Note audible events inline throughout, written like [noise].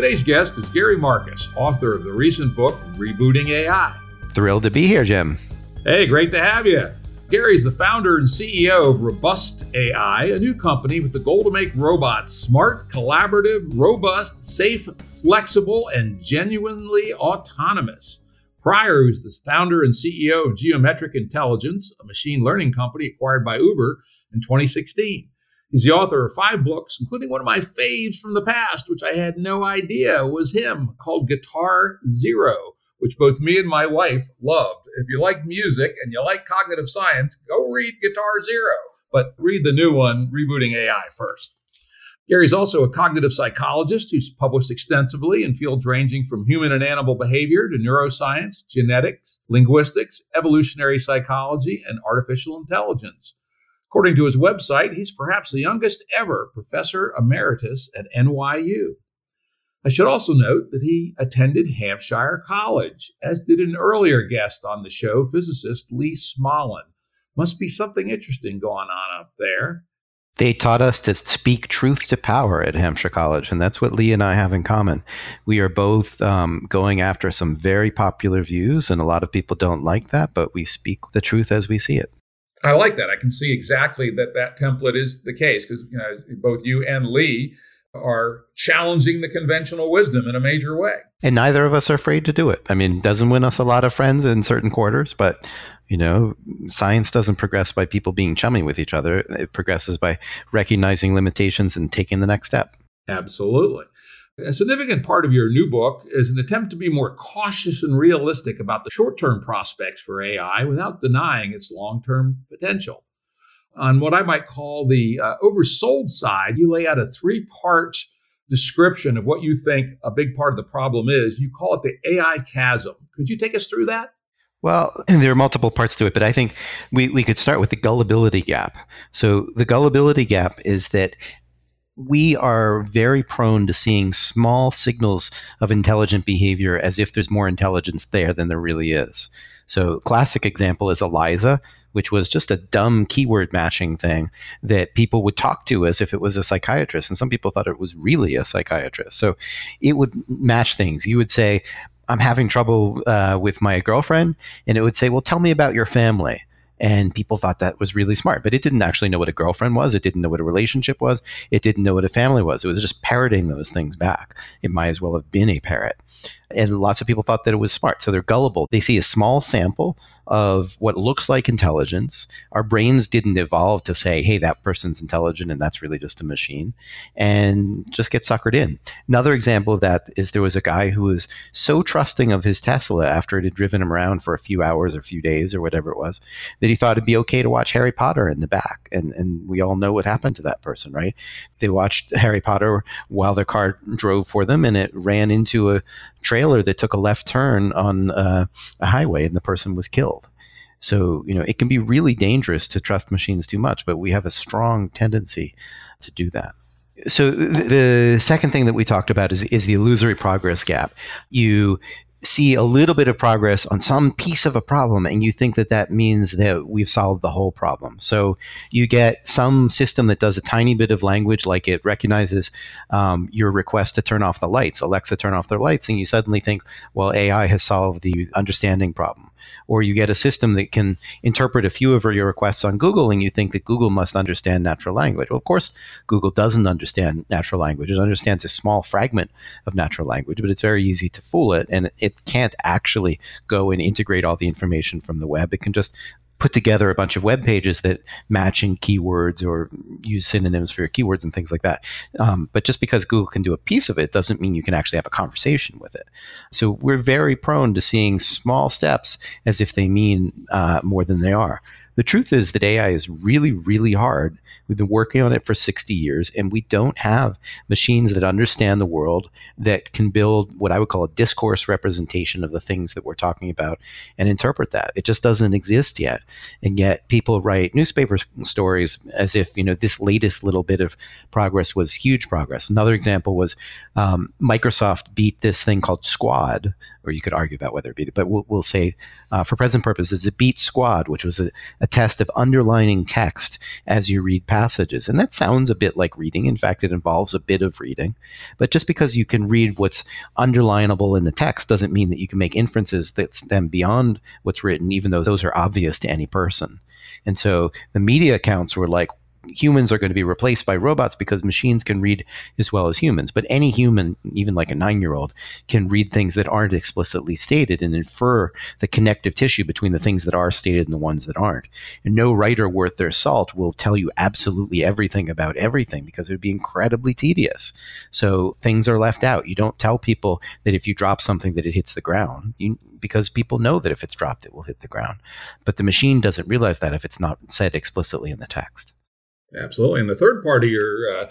Today's guest is Gary Marcus, author of the recent book Rebooting AI. Thrilled to be here, Jim. Hey, great to have you. Gary's the founder and CEO of Robust AI, a new company with the goal to make robots smart, collaborative, robust, safe, flexible, and genuinely autonomous. Prior, was the founder and CEO of Geometric Intelligence, a machine learning company acquired by Uber in 2016. He's the author of five books, including one of my faves from the past, which I had no idea was him, called Guitar Zero which both me and my wife loved. If you like music and you like cognitive science, go read Guitar Zero, but read the new one, Rebooting AI, first. Gary's also a cognitive psychologist who's published extensively in fields ranging from human and animal behavior to neuroscience, genetics, linguistics, evolutionary psychology, and artificial intelligence. According to his website, he's perhaps the youngest ever professor emeritus at NYU. I should also note that he attended Hampshire College, as did an earlier guest on the show, physicist Lee Smolin. Must be something interesting going on up there. They taught us to speak truth to power at Hampshire College, and that's what Lee and I have in common. We are both um, going after some very popular views, and a lot of people don't like that, but we speak the truth as we see it. I like that. I can see exactly that that template is the case because you know both you and Lee are challenging the conventional wisdom in a major way. And neither of us are afraid to do it. I mean, it doesn't win us a lot of friends in certain quarters, but you know, science doesn't progress by people being chummy with each other. It progresses by recognizing limitations and taking the next step. Absolutely. A significant part of your new book is an attempt to be more cautious and realistic about the short term prospects for AI without denying its long term potential on what I might call the uh, oversold side, you lay out a three part description of what you think a big part of the problem is. You call it the AI chasm. Could you take us through that? Well, [clears throat] there are multiple parts to it, but I think we, we could start with the gullibility gap. So, the gullibility gap is that we are very prone to seeing small signals of intelligent behavior as if there's more intelligence there than there really is. So, classic example is Eliza which was just a dumb keyword matching thing that people would talk to as if it was a psychiatrist. And some people thought it was really a psychiatrist. So it would match things. You would say, I'm having trouble uh, with my girlfriend. And it would say, Well, tell me about your family. And people thought that was really smart, but it didn't actually know what a girlfriend was. It didn't know what a relationship was. It didn't know what a family was. It was just parroting those things back. It might as well have been a parrot. And lots of people thought that it was smart. So they're gullible. They see a small sample of what looks like intelligence. Our brains didn't evolve to say, hey, that person's intelligent and that's really just a machine, and just get suckered in. Another example of that is there was a guy who was so trusting of his Tesla after it had driven him around for a few hours or a few days or whatever it was that he thought it'd be okay to watch Harry Potter in the back. And, and we all know what happened to that person, right? They watched Harry Potter while their car drove for them and it ran into a trailer that took a left turn on uh, a highway and the person was killed. So, you know, it can be really dangerous to trust machines too much, but we have a strong tendency to do that. So the second thing that we talked about is, is the illusory progress gap. You see a little bit of progress on some piece of a problem and you think that that means that we've solved the whole problem. So you get some system that does a tiny bit of language like it recognizes um, your request to turn off the lights alexa turn off their lights and you suddenly think well ai has solved the understanding problem or you get a system that can interpret a few of your requests on Google and you think that Google must understand natural language. Well, of course, Google doesn't understand natural language. It understands a small fragment of natural language, but it's very easy to fool it. And it can't actually go and integrate all the information from the web. It can just put together a bunch of web pages that match in keywords or use synonyms for your keywords and things like that. Um, but just because Google can do a piece of it doesn't mean you can actually have a conversation with it. So we're very prone to seeing small steps as if they mean uh, more than they are. The truth is that AI is really, really hard. We've been working on it for 60 years, and we don't have machines that understand the world that can build what I would call a discourse representation of the things that we're talking about and interpret that. It just doesn't exist yet. And yet people write newspaper stories as if, you know, this latest little bit of progress was huge progress. Another example was um, Microsoft beat this thing called SQuAD, or you could argue about whether it beat it, but we'll, we'll say uh, for present purposes, it beat SQuAD, which was a, a test of underlining text as you read passages. And that sounds a bit like reading. In fact, it involves a bit of reading. But just because you can read what's underlinable in the text doesn't mean that you can make inferences that stem beyond what's written, even though those are obvious to any person. And so the media accounts were like, humans are going to be replaced by robots because machines can read as well as humans. But any human, even like a nine year old, can read things that aren't explicitly stated and infer the connective tissue between the things that are stated and the ones that aren't. And no writer worth their salt will tell you absolutely everything about everything because it would be incredibly tedious. So things are left out. You don't tell people that if you drop something that it hits the ground you, because people know that if it's dropped, it will hit the ground. But the machine doesn't realize that if it's not said explicitly in the text. Absolutely. And the third part of your uh,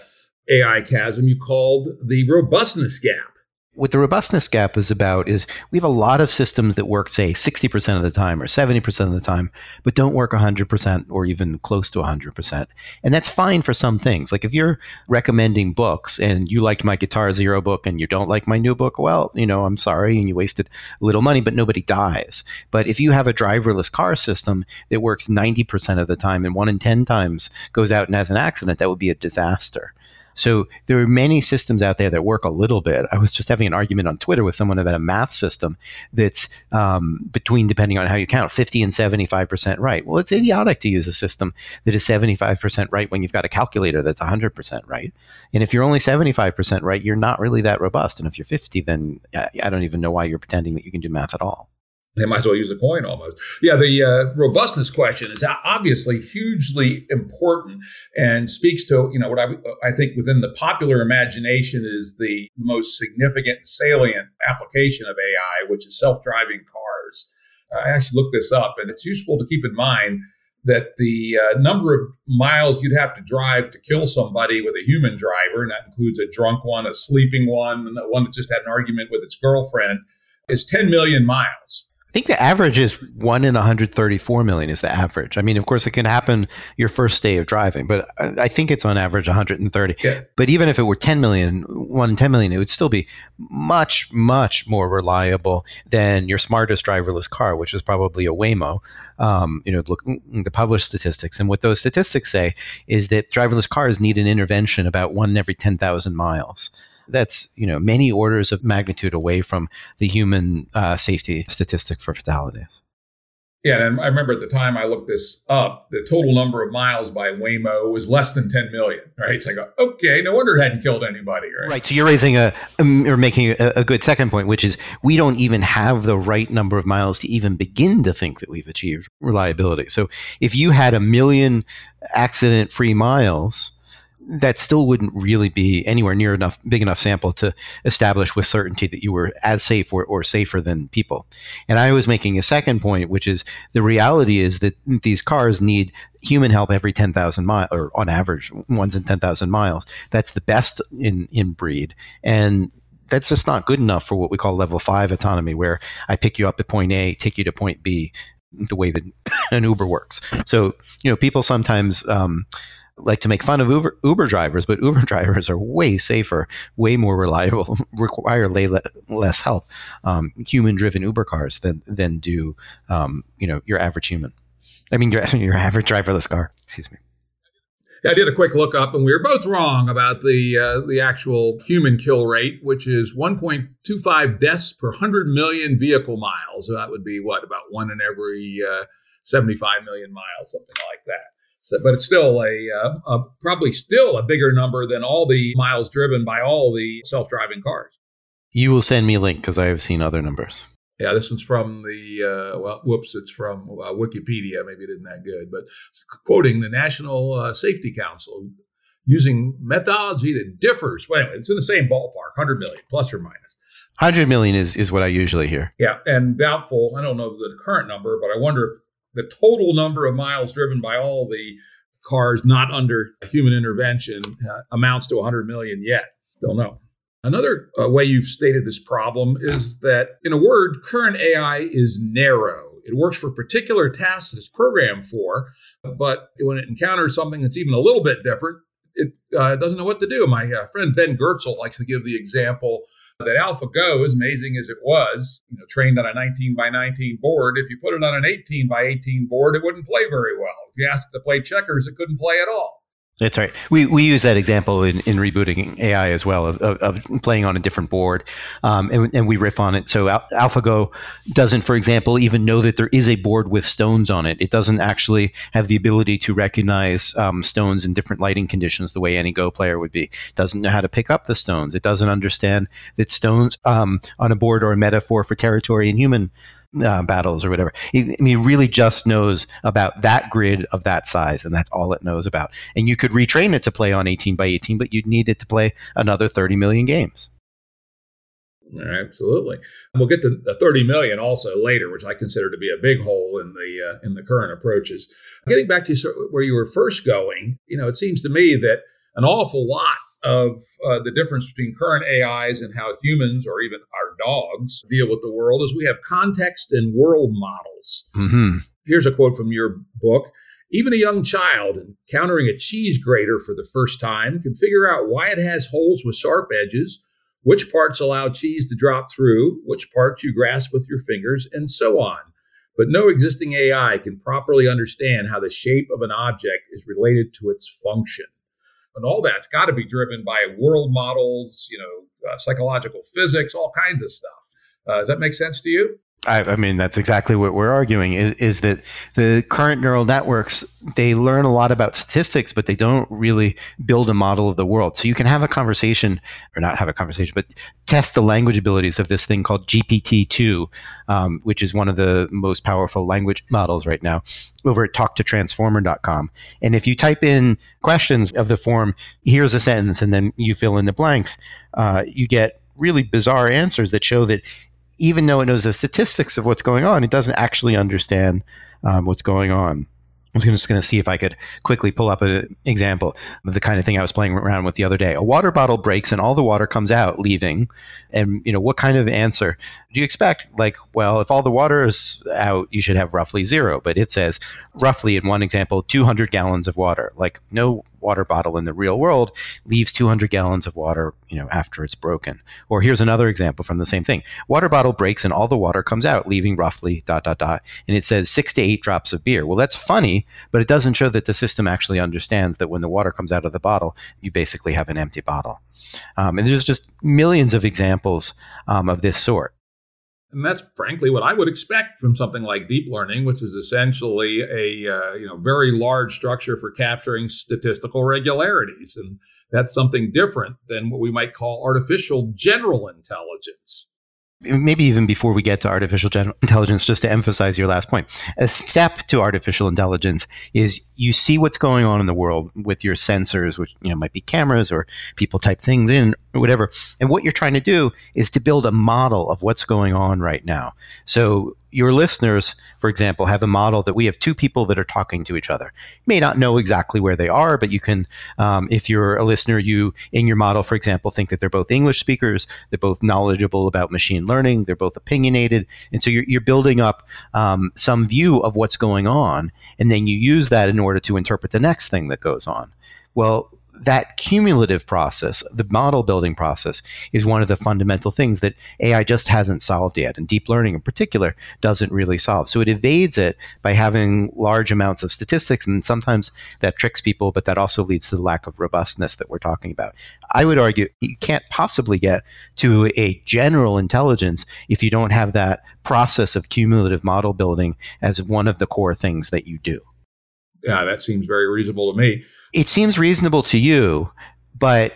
AI chasm you called the robustness gap what the robustness gap is about is we have a lot of systems that work, say, 60% of the time or 70% of the time, but don't work 100% or even close to 100%. And that's fine for some things. Like if you're recommending books and you liked my Guitar Zero book and you don't like my new book, well, you know, I'm sorry and you wasted a little money, but nobody dies. But if you have a driverless car system that works 90% of the time and one in 10 times goes out and has an accident, that would be a disaster. So there are many systems out there that work a little bit. I was just having an argument on Twitter with someone about a math system that's um, between, depending on how you count, 50 and 75% right. Well, it's idiotic to use a system that is 75% right when you've got a calculator that's 100% right. And if you're only 75% right, you're not really that robust. And if you're 50, then I don't even know why you're pretending that you can do math at all they might as well use a coin almost. Yeah, the uh, robustness question is obviously hugely important and speaks to you know what I, I think within the popular imagination is the most significant salient application of AI, which is self-driving cars. I actually looked this up, and it's useful to keep in mind that the uh, number of miles you'd have to drive to kill somebody with a human driver, and that includes a drunk one, a sleeping one, one that just had an argument with its girlfriend, is 10 million miles. I think the average is one in 134 million is the average. I mean, of course, it can happen your first day of driving, but I think it's on average 130. Yeah. But even if it were 10 million, one in 10 million, it would still be much, much more reliable than your smartest driverless car, which is probably a Waymo. Um, you know, look the published statistics, and what those statistics say is that driverless cars need an intervention about one in every 10,000 miles that's you know many orders of magnitude away from the human uh, safety statistic for fatalities. Yeah, and I remember at the time I looked this up, the total number of miles by Waymo was less than 10 million, right? So I go, okay, no wonder it hadn't killed anybody, right? Right. So you're raising a, or making a, a, good second point, which is we don't even have the right number of miles to even begin to think that we've achieved reliability. So if you had a million accident free miles, that still wouldn't really be anywhere near enough big enough sample to establish with certainty that you were as safe or, or safer than people. And I was making a second point, which is the reality is that these cars need human help every 10,000 miles, or on average, ones in 10,000 miles. That's the best in, in breed. And that's just not good enough for what we call level five autonomy, where I pick you up at point A, take you to point B, the way that [laughs] an Uber works. So, you know, people sometimes, um, like to make fun of Uber, Uber drivers, but Uber [laughs] drivers are way safer, way more reliable, [laughs] require less help, um, human-driven Uber cars than than do um, you know your average human. I mean your, [laughs] your average driverless car. Excuse me. I did a quick look up, and we were both wrong about the uh, the actual human kill rate, which is 1.25 deaths per 100 million vehicle miles. So that would be what about one in every uh, 75 million miles, something like that. So, but it's still a, uh, a, probably still a bigger number than all the miles driven by all the self-driving cars. You will send me a link because I have seen other numbers. Yeah, this one's from the uh, well, whoops, it's from uh, Wikipedia. Maybe it isn't that good, but quoting the National uh, Safety Council using methodology that differs. Well, anyway, it's in the same ballpark, 100 million plus or minus. 100 million is, is what I usually hear. Yeah, and doubtful. I don't know the current number, but I wonder if the total number of miles driven by all the cars not under human intervention uh, amounts to 100 million yet. Don't know. Another uh, way you've stated this problem is that, in a word, current AI is narrow. It works for particular tasks it's programmed for, but when it encounters something that's even a little bit different, it uh, doesn't know what to do. My uh, friend Ben Goertzel likes to give the example that AlphaGo, as amazing as it was, you know, trained on a 19 by 19 board, if you put it on an 18 by 18 board, it wouldn't play very well. If you asked it to play checkers, it couldn't play at all. That's right. We, we use that example in, in rebooting AI as well of, of, of playing on a different board, um, and, and, we riff on it. So Al- AlphaGo doesn't, for example, even know that there is a board with stones on it. It doesn't actually have the ability to recognize um, stones in different lighting conditions the way any Go player would be. It doesn't know how to pick up the stones. It doesn't understand that stones um, on a board are a metaphor for territory and human uh, battles or whatever. Mean, it really just knows about that grid of that size, and that's all it knows about. And you could retrain it to play on 18 by 18, but you'd need it to play another 30 million games. Absolutely. We'll get to the 30 million also later, which I consider to be a big hole in the uh, in the current approaches. Getting back to where you were first going, you know, it seems to me that an awful lot of uh, the difference between current AIs and how humans or even our dogs deal with the world is we have context and world models. Mm-hmm. Here's a quote from your book. Even a young child encountering a cheese grater for the first time can figure out why it has holes with sharp edges, which parts allow cheese to drop through, which parts you grasp with your fingers, and so on. But no existing AI can properly understand how the shape of an object is related to its function and all that's got to be driven by world models, you know, uh, psychological physics, all kinds of stuff. Uh, does that make sense to you? I, I, mean, that's exactly what we're arguing is, is, that the current neural networks, they learn a lot about statistics, but they don't really build a model of the world. So you can have a conversation, or not have a conversation, but test the language abilities of this thing called GPT-2, um, which is one of the most powerful language models right now, over at talktotransformer.com. And if you type in questions of the form, here's a sentence, and then you fill in the blanks, uh, you get really bizarre answers that show that even though it knows the statistics of what's going on, it doesn't actually understand um, what's going on. I was just going to see if I could quickly pull up an example of the kind of thing I was playing around with the other day. A water bottle breaks and all the water comes out, leaving. And you know what kind of answer do you expect? Like, well, if all the water is out, you should have roughly zero. But it says roughly in one example, 200 gallons of water. Like no water bottle in the real world leaves 200 gallons of water, you know, after it's broken. Or here's another example from the same thing. Water bottle breaks and all the water comes out, leaving roughly dot dot dot, and it says 6 to 8 drops of beer. Well, that's funny, but it doesn't show that the system actually understands that when the water comes out of the bottle, you basically have an empty bottle. Um, and there's just millions of examples um, of this sort. And that's frankly what I would expect from something like deep learning, which is essentially a uh, you know very large structure for capturing statistical regularities, and that's something different than what we might call artificial general intelligence. Maybe even before we get to artificial general intelligence, just to emphasize your last point, a step to artificial intelligence is you see what's going on in the world with your sensors, which you know might be cameras or people type things in or whatever. And what you're trying to do is to build a model of what's going on right now. So your listeners, for example, have a model that we have two people that are talking to each other. You may not know exactly where they are, but you can, um, if you're a listener, you in your model, for example, think that they're both English speakers, they're both knowledgeable about machine learning, they're both opinionated, and so you're, you're building up um, some view of what's going on, and then you use that in order to interpret the next thing that goes on. Well, that cumulative process, the model building process, is one of the fundamental things that AI just hasn't solved yet. And deep learning in particular doesn't really solve. So it evades it by having large amounts of statistics. And sometimes that tricks people, but that also leads to the lack of robustness that we're talking about. I would argue you can't possibly get to a general intelligence if you don't have that process of cumulative model building as one of the core things that you do yeah, that seems very reasonable to me. It seems reasonable to you, but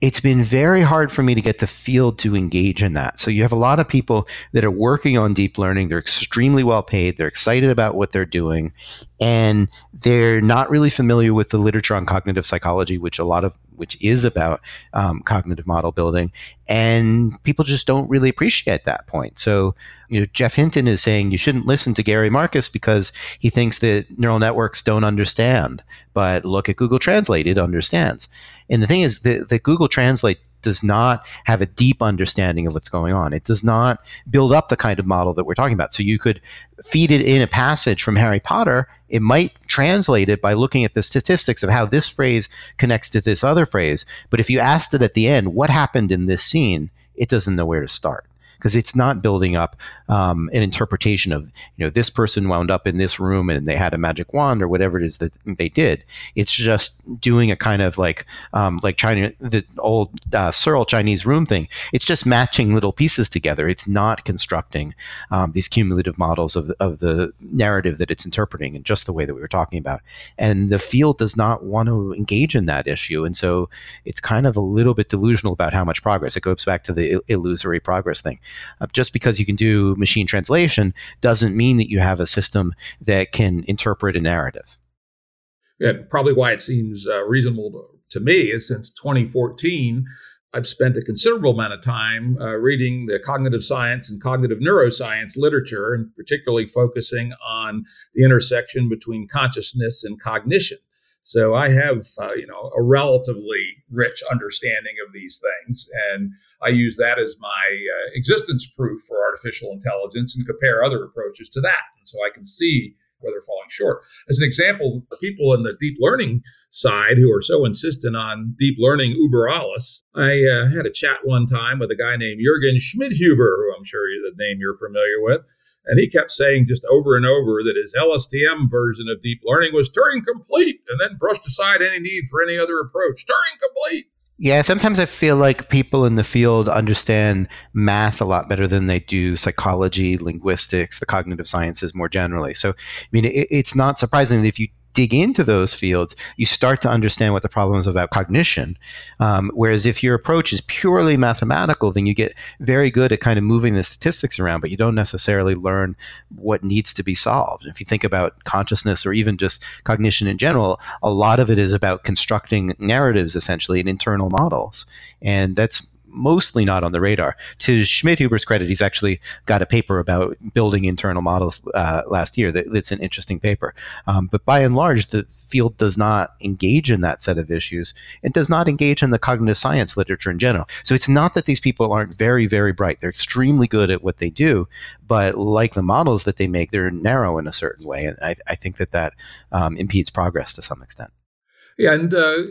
it's been very hard for me to get the field to engage in that. So you have a lot of people that are working on deep learning. They're extremely well paid. They're excited about what they're doing. And they're not really familiar with the literature on cognitive psychology, which a lot of which is about um, cognitive model building, and people just don't really appreciate that point. So, you know, Geoff Hinton is saying you shouldn't listen to Gary Marcus because he thinks that neural networks don't understand. But look at Google Translate; it understands. And the thing is that, that Google Translate does not have a deep understanding of what's going on. It does not build up the kind of model that we're talking about. So you could feed it in a passage from Harry Potter. It might translate it by looking at the statistics of how this phrase connects to this other phrase. But if you asked it at the end, what happened in this scene, it doesn't know where to start because it's not building up um, an interpretation of you know this person wound up in this room and they had a magic wand or whatever it is that they did. It's just doing a kind of like um, like China the old uh, Searle Chinese room thing. It's just matching little pieces together. It's not constructing um, these cumulative models of of the narrative that it's interpreting in just the way that we were talking about. And the field does not want to engage in that issue, and so it's kind of a little bit delusional about how much progress. It goes back to the illusory progress thing. Uh, just because you can do machine translation doesn't mean that you have a system that can interpret a narrative. Yeah, probably why it seems uh, reasonable to, to, me is since 2014, I've spent a considerable amount of time uh, reading the cognitive science and cognitive neuroscience literature, and particularly focusing on the intersection between consciousness and cognition. So I have, uh, you know, a relatively rich understanding of these things, and I use that as my uh, existence proof for artificial intelligence and compare other approaches to that. And so I can see where they're falling short. As an example, people in the deep learning side who are so insistent on deep learning uber alles, I uh, had a chat one time with a guy named Jürgen Schmidhuber, who I'm sure the name you're familiar with. And he kept saying just over and over that his LSTM version of deep learning was Turing complete and then brushed aside any need for any other approach. Turing complete. Yeah, sometimes I feel like people in the field understand math a lot better than they do psychology, linguistics, the cognitive sciences more generally. So, I mean, it, it's not surprising that if you dig into those fields, you start to understand what the problem is about cognition. Um, whereas if your approach is purely mathematical, then you get very good at kind of moving the statistics around, but you don't necessarily learn what needs to be solved. If you think about consciousness or even just cognition in general, a lot of it is about constructing narratives essentially and internal models. And that's mostly not on the radar. To Schmidhuber's credit, he's actually got a paper about building internal models uh, last year. That, that's an interesting paper. Um, but by and large, the field does not engage in that set of issues and does not engage in the cognitive science literature in general. So it's not that these people aren't very, very bright. They're extremely good at what they do, but like the models that they make, they're narrow in a certain way. And I, I think that that um, impedes progress to some extent. Yeah, and uh,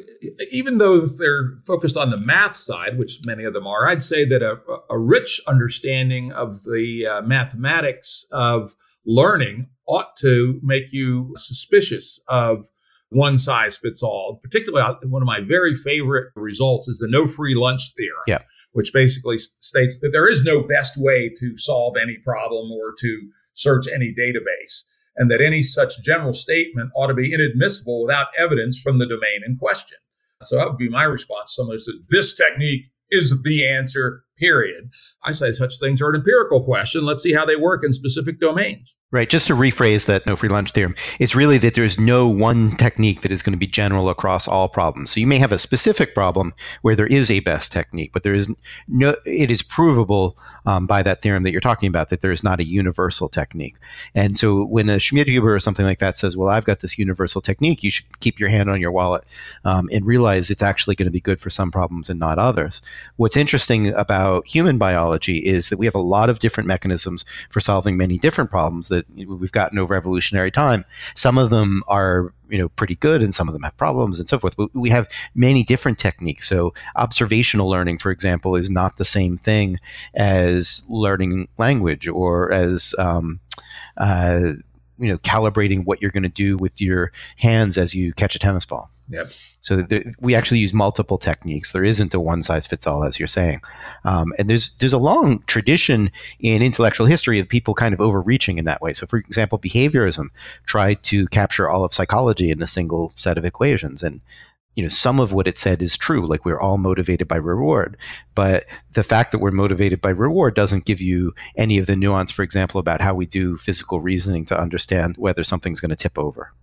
even though they're focused on the math side, which many of them are, I'd say that a, a rich understanding of the uh, mathematics of learning ought to make you suspicious of one size fits all. Particularly, uh, one of my very favorite results is the no free lunch theorem, yeah. which basically states that there is no best way to solve any problem or to search any database and that any such general statement ought to be inadmissible without evidence from the domain in question. So that would be my response. Someone says this technique is the answer period. I say such things are an empirical question. Let's see how they work in specific domains. Right. Just to rephrase that no free lunch theorem, it's really that there's no one technique that is going to be general across all problems. So you may have a specific problem where there is a best technique, but there is no, it is provable um, by that theorem that you're talking about that there is not a universal technique. And so when a Schmidhuber or something like that says, well, I've got this universal technique, you should keep your hand on your wallet um, and realize it's actually going to be good for some problems and not others. What's interesting about about human biology is that we have a lot of different mechanisms for solving many different problems that we've gotten over evolutionary time. Some of them are you know pretty good and some of them have problems and so forth but we have many different techniques so observational learning for example is not the same thing as learning language or as um, uh, you know calibrating what you're going to do with your hands as you catch a tennis ball Yep. So we actually use multiple techniques. There isn't a one size fits all, as you're saying. Um, and there's there's a long tradition in intellectual history of people kind of overreaching in that way. So, for example, behaviorism tried to capture all of psychology in a single set of equations, and you know some of what it said is true like we're all motivated by reward but the fact that we're motivated by reward doesn't give you any of the nuance for example about how we do physical reasoning to understand whether something's going to tip over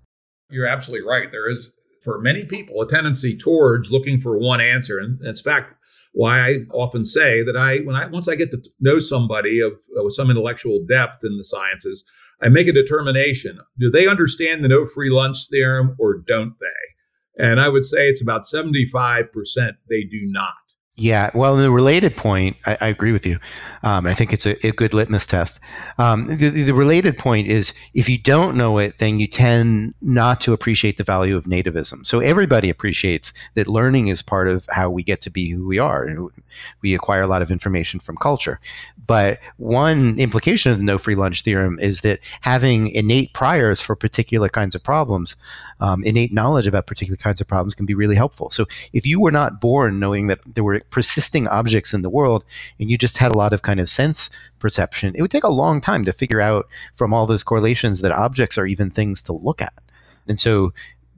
you're absolutely right there is for many people a tendency towards looking for one answer and it's fact why I often say that I when I once I get to know somebody of with some intellectual depth in the sciences, I make a determination. Do they understand the no free lunch theorem or don't they? And I would say it's about 75% they do not. Yeah, well, the related point, I, I agree with you. Um, I think it's a, a good litmus test. Um, the, the, related point is if you don't know it, then you tend not to appreciate the value of nativism. So everybody appreciates that learning is part of how we get to be who we are. We acquire a lot of information from culture. But one implication of the no free lunch theorem is that having innate priors for particular kinds of problems, um, innate knowledge about particular kinds of problems can be really helpful. So if you were not born knowing that there were persisting objects in the world and you just had a lot of kind of sense perception, it would take a long time to figure out from all those correlations that objects are even things to look at. And so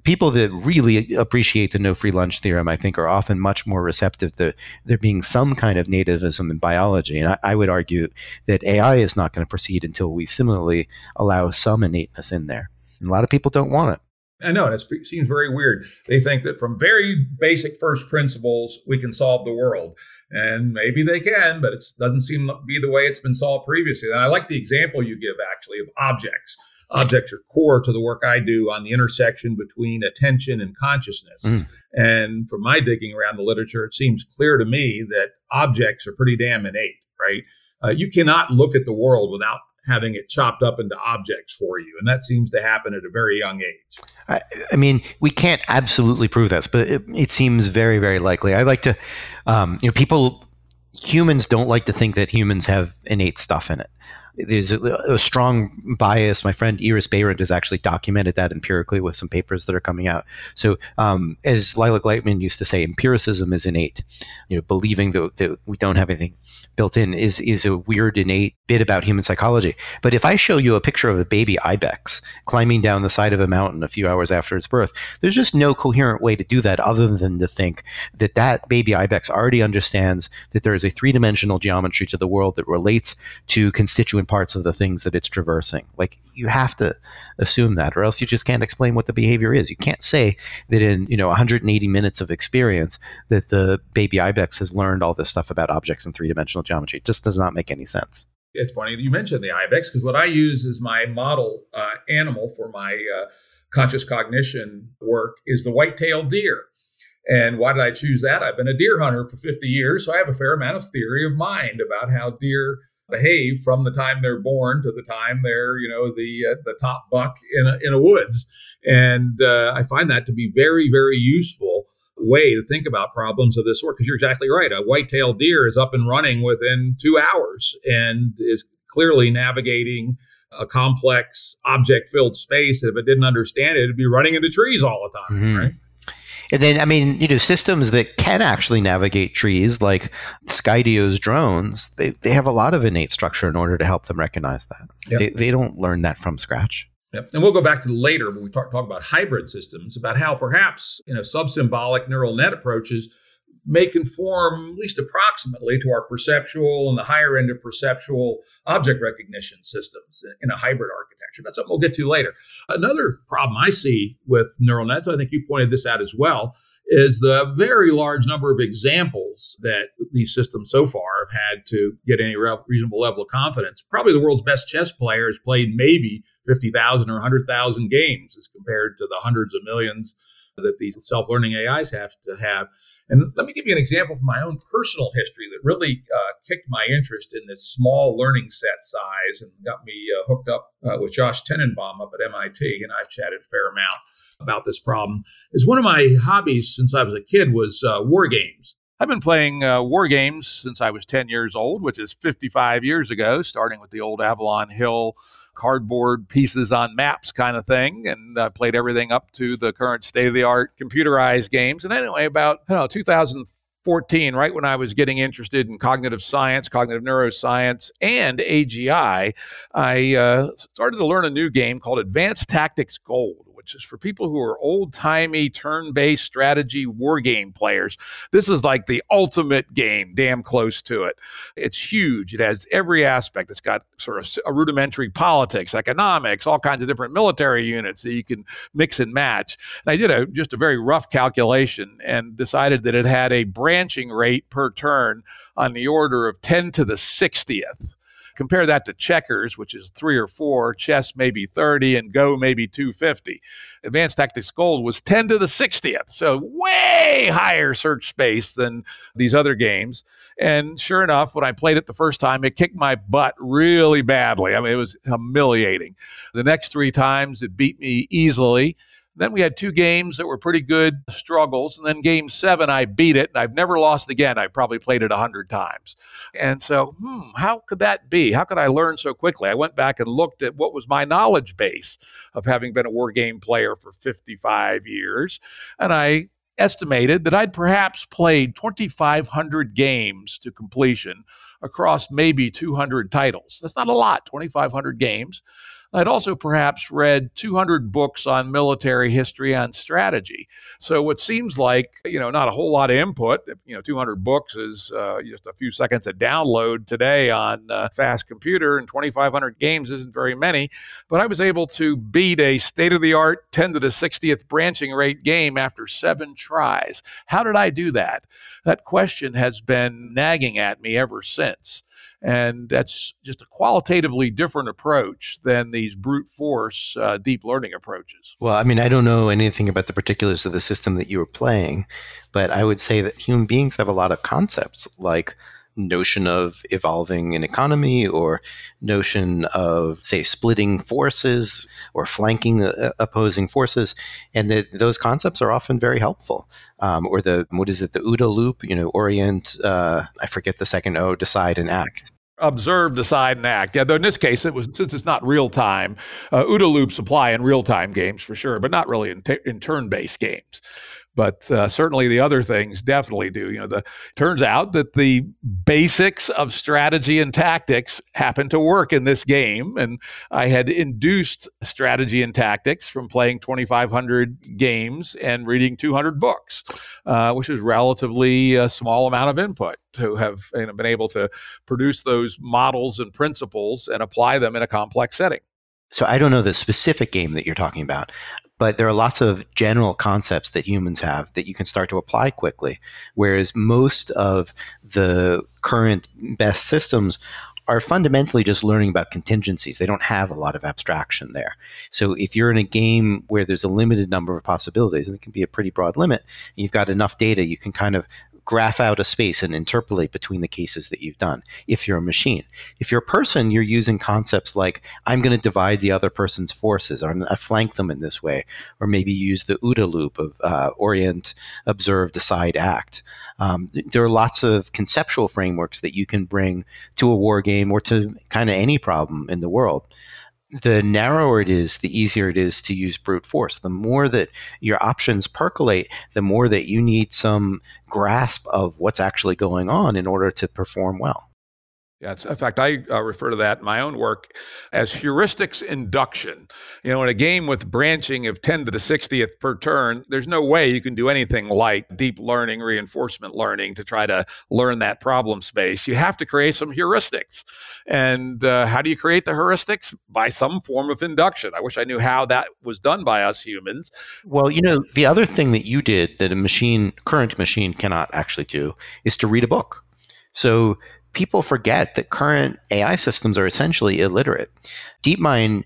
people that really appreciate the no free lunch theorem, I think, are often much more receptive to there being some kind of nativism in biology. And I, I would argue that AI is not going to proceed until we similarly allow some innateness in there. And a lot of people don't want it. I know it seems very weird. They think that from very basic first principles, we can solve the world. And maybe they can, but it doesn't seem to be the way it's been solved previously. And I like the example you give, actually, of objects objects are core to the work I do on the intersection between attention and consciousness. Mm. And from my digging around the literature, it seems clear to me that objects are pretty damn innate, right? Uh, you cannot look at the world without having it chopped up into objects for you. And that seems to happen at a very young age. I, I mean, we can't absolutely prove this, but it, it seems very, very likely. I like to, um, you know, people, humans don't like to think that humans have innate stuff in it there's a, a, strong bias. My friend Iris Berent has actually documented that empirically with some papers that are coming out. So, um, as Lila Gleitman used to say, empiricism is innate. You know, believing that, that we don't have anything built in is is a weird innate bit about human psychology. But if I show you a picture of a baby ibex climbing down the side of a mountain a few hours after its birth, there's just no coherent way to do that other than to think that that baby ibex already understands that there is a three-dimensional geometry to the world that relates to constituent parts of the things that it's traversing. Like you have to assume that or else you just can't explain what the behavior is. You can't say that in, you know, 180 minutes of experience that the baby ibex has learned all this stuff about objects in three-dimensional geometry. It just does not make any sense. It's funny that you mentioned the ibex because what I use as my model uh, animal for my uh, conscious cognition work is the white-tailed deer. And why did I choose that? I've been a deer hunter for 50 years, so I have a fair amount of theory of mind about how deer behave from the time they're born to the time they're, you know, the uh, the top buck in a, in a woods. And uh, I find that to be very, very useful way to think about problems of this sort because you're exactly right. A white-tailed deer is up and running within two hours and is clearly navigating a complex object-filled space. If it didn't understand it, it'd be running into trees all the time, mm-hmm. right? And then, I mean, you know, systems that can actually navigate trees, like Skydio's drones, they, they have a lot of innate structure in order to help them recognize that. Yep. They, they don't learn that from scratch. Yep. And we'll go back to later when we talk, talk about hybrid systems, about how perhaps, you know, sub-symbolic neural net approaches may conform at least approximately to our perceptual and the higher end of perceptual object recognition systems in a hybrid architecture. That's something we'll get to later. Another problem I see with neural nets, I think you pointed this out as well, is the very large number of examples that these systems so far have had to get any reasonable level of confidence. Probably the world's best chess player has played maybe 50,000 or 100,000 games as compared to the hundreds of millions that these self learning AIs have to have. And let me give you an example from my own personal history that really uh, kicked my interest in this small learning set size and got me uh, hooked up uh, with Josh Tenenbaum up at MIT. And I've chatted a fair amount about this problem. Is one of my hobbies since I was a kid was uh, war games. I've been playing uh, war games since I was 10 years old, which is 55 years ago, starting with the old Avalon Hill cardboard pieces on maps kind of thing, and uh, played everything up to the current state of the art computerized games. And anyway, about I don't know 2014, right when I was getting interested in cognitive science, cognitive neuroscience, and AGI, I uh, started to learn a new game called Advanced Tactics Gold approaches. For people who are old timey, turn based strategy war game players, this is like the ultimate game, damn close to it. It's huge. It has every aspect. It's got sort of a rudimentary politics, economics, all kinds of different military units that you can mix and match. And I did a, just a very rough calculation and decided that it had a branching rate per turn on the order of 10 to the 60th. Compare that to checkers, which is three or four, chess maybe 30, and go maybe 250. Advanced Tactics Gold was 10 to the 60th, so way higher search space than these other games. And sure enough, when I played it the first time, it kicked my butt really badly. I mean, it was humiliating. The next three times, it beat me easily. Then we had two games that were pretty good struggles. And then game seven, I beat it. And I've never lost again. I probably played it a hundred times. And so, hmm, how could that be? How could I learn so quickly? I went back and looked at what was my knowledge base of having been a war game player for 55 years. And I estimated that I'd perhaps played 2,500 games to completion across maybe 200 titles. That's not a lot, 2,500 games. I'd also perhaps read 200 books on military history and strategy. So what seems like, you know, not a whole lot of input, you know, 200 books is uh, just a few seconds of download today on a fast computer and 2,500 games isn't very many. But I was able to beat a state of the art 10 to the 60th branching rate game after seven tries. How did I do that? That question has been nagging at me ever since. And that's just a qualitatively different approach than these brute force uh, deep learning approaches. Well, I mean, I don't know anything about the particulars of the system that you were playing, but I would say that human beings have a lot of concepts like notion of evolving an economy or notion of say splitting forces or flanking uh, opposing forces and those concepts are often very helpful um, or the what is it the OODA loop you know orient uh, i forget the second o decide and act observe, decide, and act. Yeah, though in this case, it was since it's not real time. Uh, OODA loops apply in real time games for sure, but not really in, t- in turn based games but uh, certainly the other things definitely do. You know, the turns out that the basics of strategy and tactics happen to work in this game, and I had induced strategy and tactics from playing 2,500 games and reading 200 books, uh, which is relatively a small amount of input to have you know, been able to produce those models and principles and apply them in a complex setting. So I don't know the specific game that you're talking about, but there are lots of general concepts that humans have that you can start to apply quickly. Whereas most of the current best systems are fundamentally just learning about contingencies. They don't have a lot of abstraction there. So if you're in a game where there's a limited number of possibilities, and it can be a pretty broad limit, you've got enough data, you can kind of graph out a space and interpolate between the cases that you've done if you're a machine. If you're a person, you're using concepts like, I'm going to divide the other person's forces, or to flank them in this way, or maybe use the OODA loop of uh, orient, observe, decide, act. Um, there are lots of conceptual frameworks that you can bring to a war game or to kind of any problem in the world the narrower it is, the easier it is to use brute force. The more that your options percolate, the more that you need some grasp of what's actually going on in order to perform well. Yeah, in fact, I uh, refer to that in my own work as heuristics induction. You know, in a game with branching of 10 to the 60th per turn, there's no way you can do anything like deep learning, reinforcement learning to try to learn that problem space. You have to create some heuristics. And uh, how do you create the heuristics? By some form of induction. I wish I knew how that was done by us humans. Well, you know, the other thing that you did that a machine, current machine, cannot actually do is to read a book. So people forget that current AI systems are essentially illiterate. DeepMind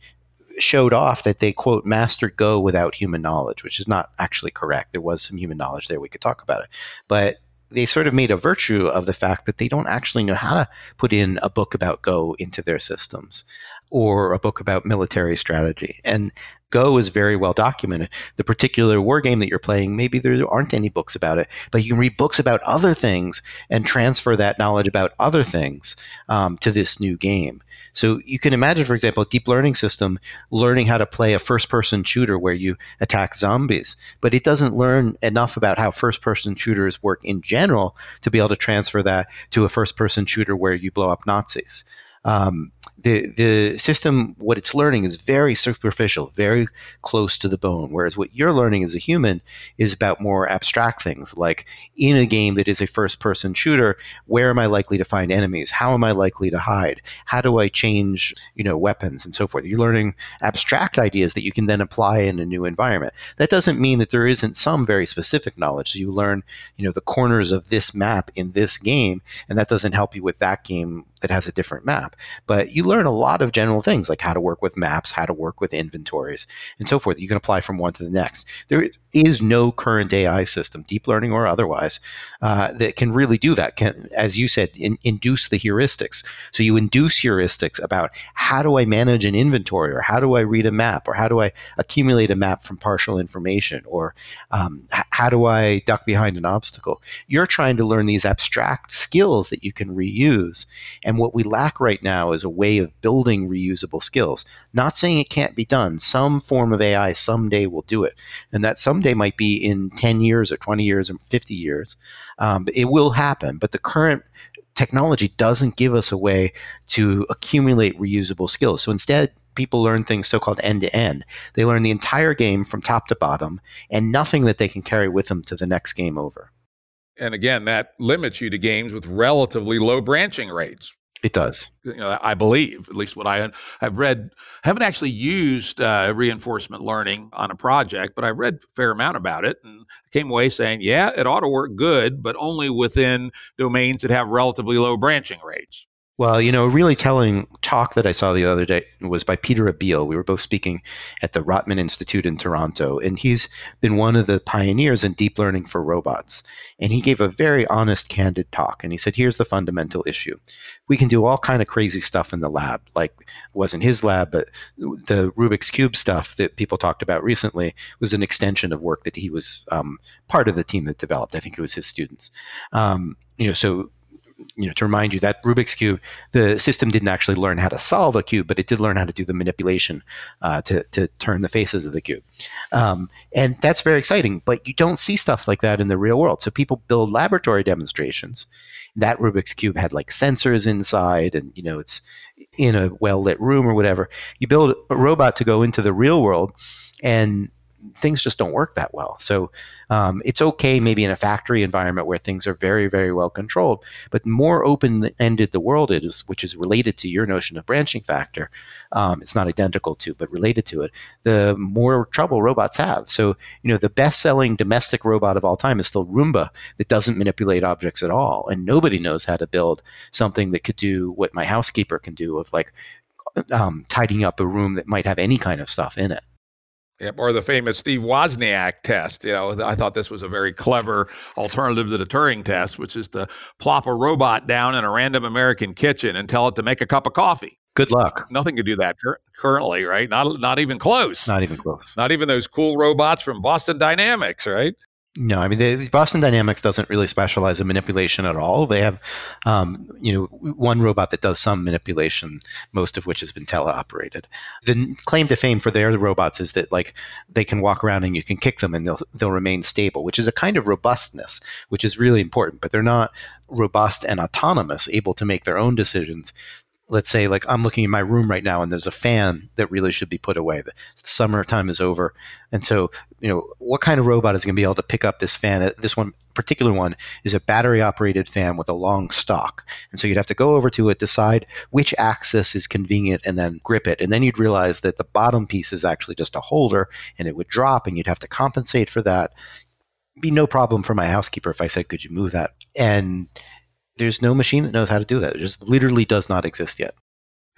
showed off that they quote mastered Go without human knowledge, which is not actually correct. There was some human knowledge there. We could talk about it, but they sort of made a virtue of the fact that they don't actually know how to put in a book about Go into their systems or a book about military strategy. And Go is very well documented. The particular war game that you're playing, maybe there aren't any books about it, but you can read books about other things and transfer that knowledge about other things um, to this new game. So you can imagine, for example, a deep learning system learning how to play a first person shooter where you attack zombies, but it doesn't learn enough about how first person shooters work in general to be able to transfer that to a first person shooter where you blow up Nazis. Um, the the system what it's learning is very superficial, very close to the bone. Whereas what you're learning as a human is about more abstract things, like in a game that is a first person shooter, where am I likely to find enemies? How am I likely to hide? How do I change, you know, weapons and so forth? You're learning abstract ideas that you can then apply in a new environment. That doesn't mean that there isn't some very specific knowledge. So you learn, you know, the corners of this map in this game, and that doesn't help you with that game that has a different map. But you learn a lot of general things like how to work with maps, how to work with inventories, and so forth. You can apply from one to the next. There is no current AI system, deep learning or otherwise, uh, that can really do that. Can, as you said, in, induce the heuristics. So you induce heuristics about how do I manage an inventory, or how do I read a map, or how do I accumulate a map from partial information, or um, how do I duck behind an obstacle. You're trying to learn these abstract skills that you can reuse. And what we lack right now is a way of building reusable skills. Not saying it can't be done. Some form of AI someday will do it. And that someday might be in 10 years or 20 years or 50 years. Um, it will happen. But the current technology doesn't give us a way to accumulate reusable skills. So instead, people learn things so called end to end. They learn the entire game from top to bottom and nothing that they can carry with them to the next game over. And again, that limits you to games with relatively low branching rates. It does. You know, I believe, at least what I have read, I haven't actually used uh, reinforcement learning on a project, but I read a fair amount about it and came away saying, yeah, it ought to work good, but only within domains that have relatively low branching rates. Well, you know, a really telling talk that I saw the other day was by Peter Abbeel. We were both speaking at the Rotman Institute in Toronto, and he's been one of the pioneers in deep learning for robots. And he gave a very honest, candid talk. And he said, "Here's the fundamental issue: we can do all kind of crazy stuff in the lab, like wasn't his lab, but the Rubik's cube stuff that people talked about recently was an extension of work that he was um, part of the team that developed. I think it was his students. Um, you know, so you know, to remind you that Rubik's cube, the system didn't actually learn how to solve a cube, but it did learn how to do the manipulation uh, to to turn the faces of the cube, um, and that's very exciting. But you don't see stuff like that in the real world. So people build laboratory demonstrations. That Rubik's cube had like sensors inside, and you know, it's in a well lit room or whatever. You build a robot to go into the real world, and things just don't work that well. So um, it's okay maybe in a factory environment where things are very, very well controlled, but more open ended the world is, which is related to your notion of branching factor. Um, it's not identical to, but related to it. The more trouble robots have. So you know the best selling domestic robot of all time is still Roomba that doesn't manipulate objects at all, and nobody knows how to build something that could do what my housekeeper can do of like um, tidying up a room that might have any kind of stuff in it. Yep, or the famous Steve Wozniak test. You know, I thought this was a very clever alternative to the Turing test, which is to plop a robot down in a random American kitchen and tell it to make a cup of coffee. Good luck. Nothing can do that cur- currently, right? Not not even close. Not even close. Not even those cool robots from Boston Dynamics, right? No, I mean Boston Dynamics doesn't really specialize in manipulation at all. They have, um, you know, one robot that does some manipulation, most of which has been teleoperated. The claim to fame for their robots is that like they can walk around and you can kick them and they'll they'll remain stable, which is a kind of robustness, which is really important. But they're not robust and autonomous, able to make their own decisions let's say like I'm looking in my room right now and there's a fan that really should be put away. The, the summertime is over. And so, you know, what kind of robot is going to be able to pick up this fan? Uh, this one particular one is a battery operated fan with a long stalk. And so you'd have to go over to it, decide which axis is convenient and then grip it. And then you'd realize that the bottom piece is actually just a holder and it would drop and you'd have to compensate for that. Be no problem for my housekeeper if I said, could you move that? And there's no machine that knows how to do that. It just literally does not exist yet.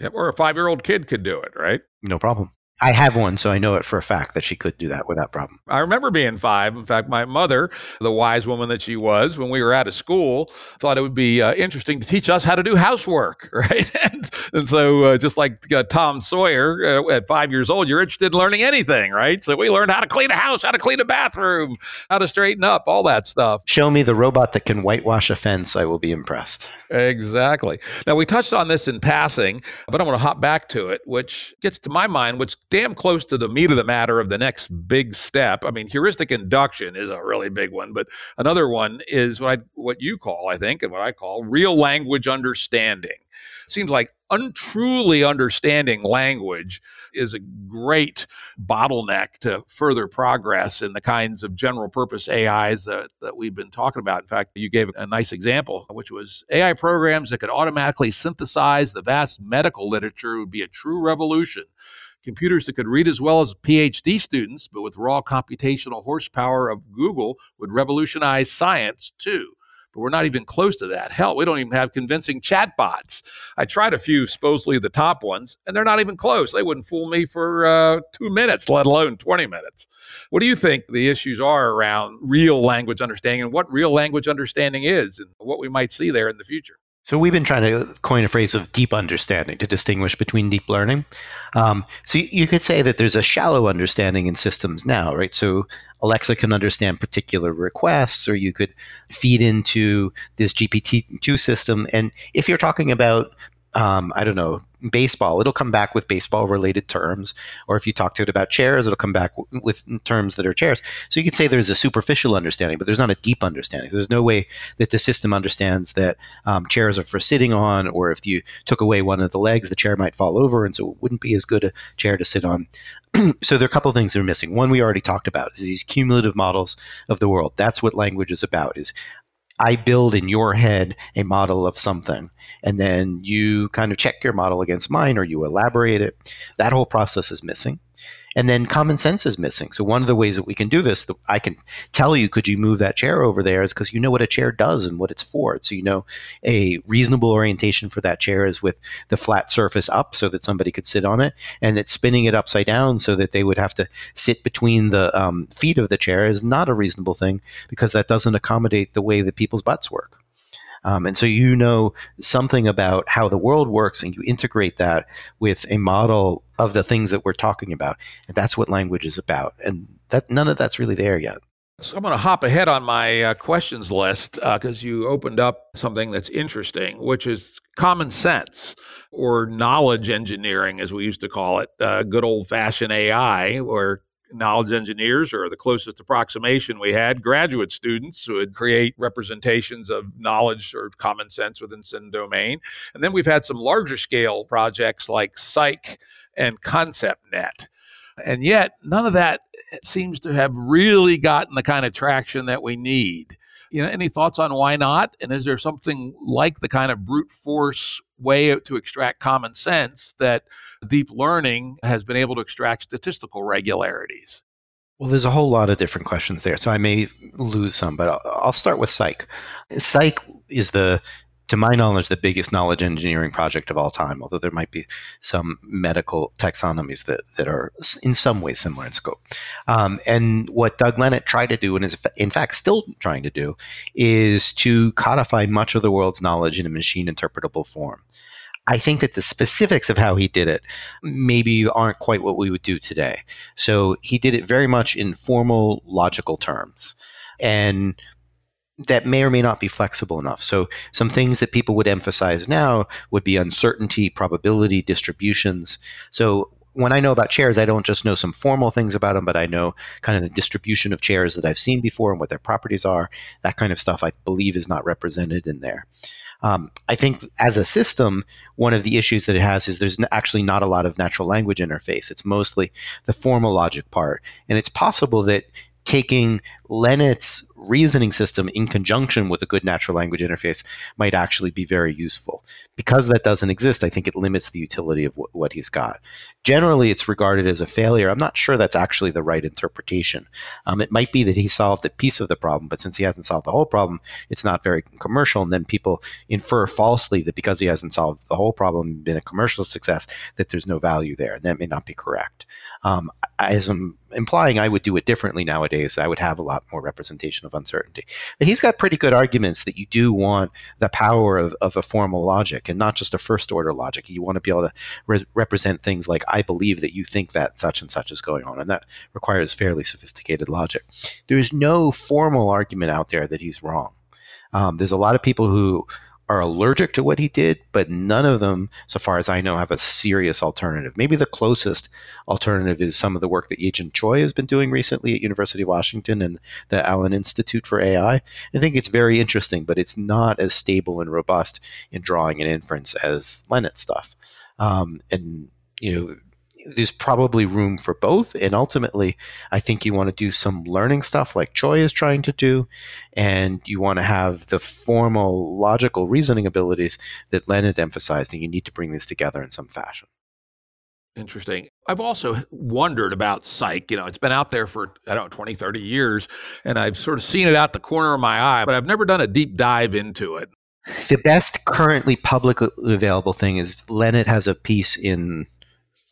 Yep, or a five year old kid could do it, right? No problem. I have one, so I know it for a fact that she could do that without problem. I remember being five. In fact, my mother, the wise woman that she was, when we were out of school, thought it would be uh, interesting to teach us how to do housework, [laughs] right? and, and, so, uh, just like uh, Tom Sawyer uh, at five years old, you're interested in learning anything, right? So we learned how to clean a house, how to clean a bathroom, how to straighten up, all that stuff. Show me the robot that can whitewash a fence. I will be impressed. Exactly. Now we touched on this in passing, but I want to hop back to it, which gets to my mind, which damn close to the meat of the matter of the next big step. I mean, heuristic induction is a really big one, but another one is what I, what you call, I think, and what I call real language understanding. Seems like untruly understanding language is a great bottleneck to further progress in the kinds of general purpose AIs that, that we've been talking about. In fact, you gave a nice example, which was AI programs that could automatically synthesize the vast medical literature would be a true revolution computers that could read as well as PhD students, but with raw computational horsepower of Google would revolutionize science too. But we're not even close to that. Hell, we don't even have convincing chatbots. I tried a few, supposedly the top ones, and they're not even close. They wouldn't fool me for uh, two minutes, let alone 20 minutes. What do you think the issues are around real language understanding and what real language understanding is and what we might see there in the future? So we've been trying to coin a phrase of deep understanding to distinguish between deep learning. Um, so you could say that there's a shallow understanding in systems now, right? So Alexa can understand particular requests, or you could feed into this GPT-2 system. And if you're talking about um, I don't know, baseball, it'll come back with baseball related terms. Or if you talk to it about chairs, it'll come back w- with terms that are chairs. So you could say there's a superficial understanding, but there's not a deep understanding. There's no way that the system understands that um, chairs are for sitting on, or if you took away one of the legs, the chair might fall over. And so it wouldn't be as good a chair to sit on. [clears throat] so there are a couple of things that are missing. One we already talked about is these cumulative models of the world. That's what language is about. Is I build in your head a model of something, and then you kind of check your model against mine or you elaborate it. That whole process is missing. And then common sense is missing. So one of the ways that we can do this, I can tell you, could you move that chair over there, is because you know what a chair does and what it's for. So you know a reasonable orientation for that chair is with the flat surface up, so that somebody could sit on it, and that spinning it upside down so that they would have to sit between the um, feet of the chair is not a reasonable thing because that doesn't accommodate the way that people's butts work. Um, and so you know something about how the world works and you integrate that with a model of the things that we're talking about. And that's what language is about. And that none of that's really there yet. So I'm going to hop ahead on my uh, questions list because uh, you opened up something that's interesting, which is common sense or knowledge engineering, as we used to call it, uh, good old fashioned AI, where knowledge engineers or the closest approximation we had graduate students who would create representations of knowledge or common sense within some domain. And then we've had some larger scale projects like Cyc and ConceptNet. And yet none of that eh, seems to have really gotten the kind of traction that we need you know any thoughts on why not and is there something like the kind of brute force way to extract common sense that deep learning has been able to extract statistical regularities well, there's a whole lot of different questions there, so I may lose some, but I'll, start with Cyc. Cyc is the to my knowledge, the biggest knowledge engineering project of all time, although there might be some medical taxonomies that, that are in some ways similar in scope. Um, and what Doug Lenat tried to do, and is in fact still trying to do, is to codify much of the world's knowledge in a machine interpretable form. I think that the specifics of how he did it maybe aren't quite what we would do today. So he did it very much in formal logical terms. And that may or may not be flexible enough. So, some things that people would emphasize now would be uncertainty, probability, distributions. So, when I know about chairs, I don't just know some formal things about them, but I know kind of the distribution of chairs that I've seen before and what their properties are. That kind of stuff I believe is not represented in there. Um, I think as a system, one of the issues that it has is there's actually not a lot of natural language interface. It's mostly the formal logic part. And it's possible that taking Lenat's reasoning system in conjunction with a good natural language interface might actually be very useful. Because that doesn't exist, I think it limits the utility of wh- what he's got. Generally, it's regarded as a failure. I'm not sure that's actually the right interpretation. Um, it might be that he solved a piece of the problem, but since he hasn't solved the whole problem, it's not very commercial. And then people infer falsely that because he hasn't solved the whole problem, been a commercial success, that there's no value there. And that may not be correct. Um, as I'm implying, I would do it differently nowadays. I would have a lot more representation of uncertainty. But he's got pretty good arguments that you do want the power of, of a formal logic and not just a first order logic. You want to be able to re- represent things like, I believe that you think that such and such is going on. And that requires fairly sophisticated logic. There's no formal argument out there that he's wrong. Um, there's a lot of people who are allergic to what he did, but none of them, so far as I know, have a serious alternative. Maybe the closest alternative is some of the work that Yejin Choi has been doing recently at University of Washington and the Allen Institute for AI. I think it's very interesting, but it's not as stable and robust in drawing an inference as Lenat stuff. Um, and you know, there's probably room for both. And ultimately, I think you want to do some learning stuff like Choi is trying to do, and you want to have the formal logical reasoning abilities that Lenat emphasized, and you need to bring these together in some fashion. Interesting. I've also wondered about Cyc. You know, it's been out there for, I don't know, 20, 30 years, and I've sort of seen it out the corner of my eye, but I've never done a deep dive into it. The best currently publicly available thing is Lenat has a piece in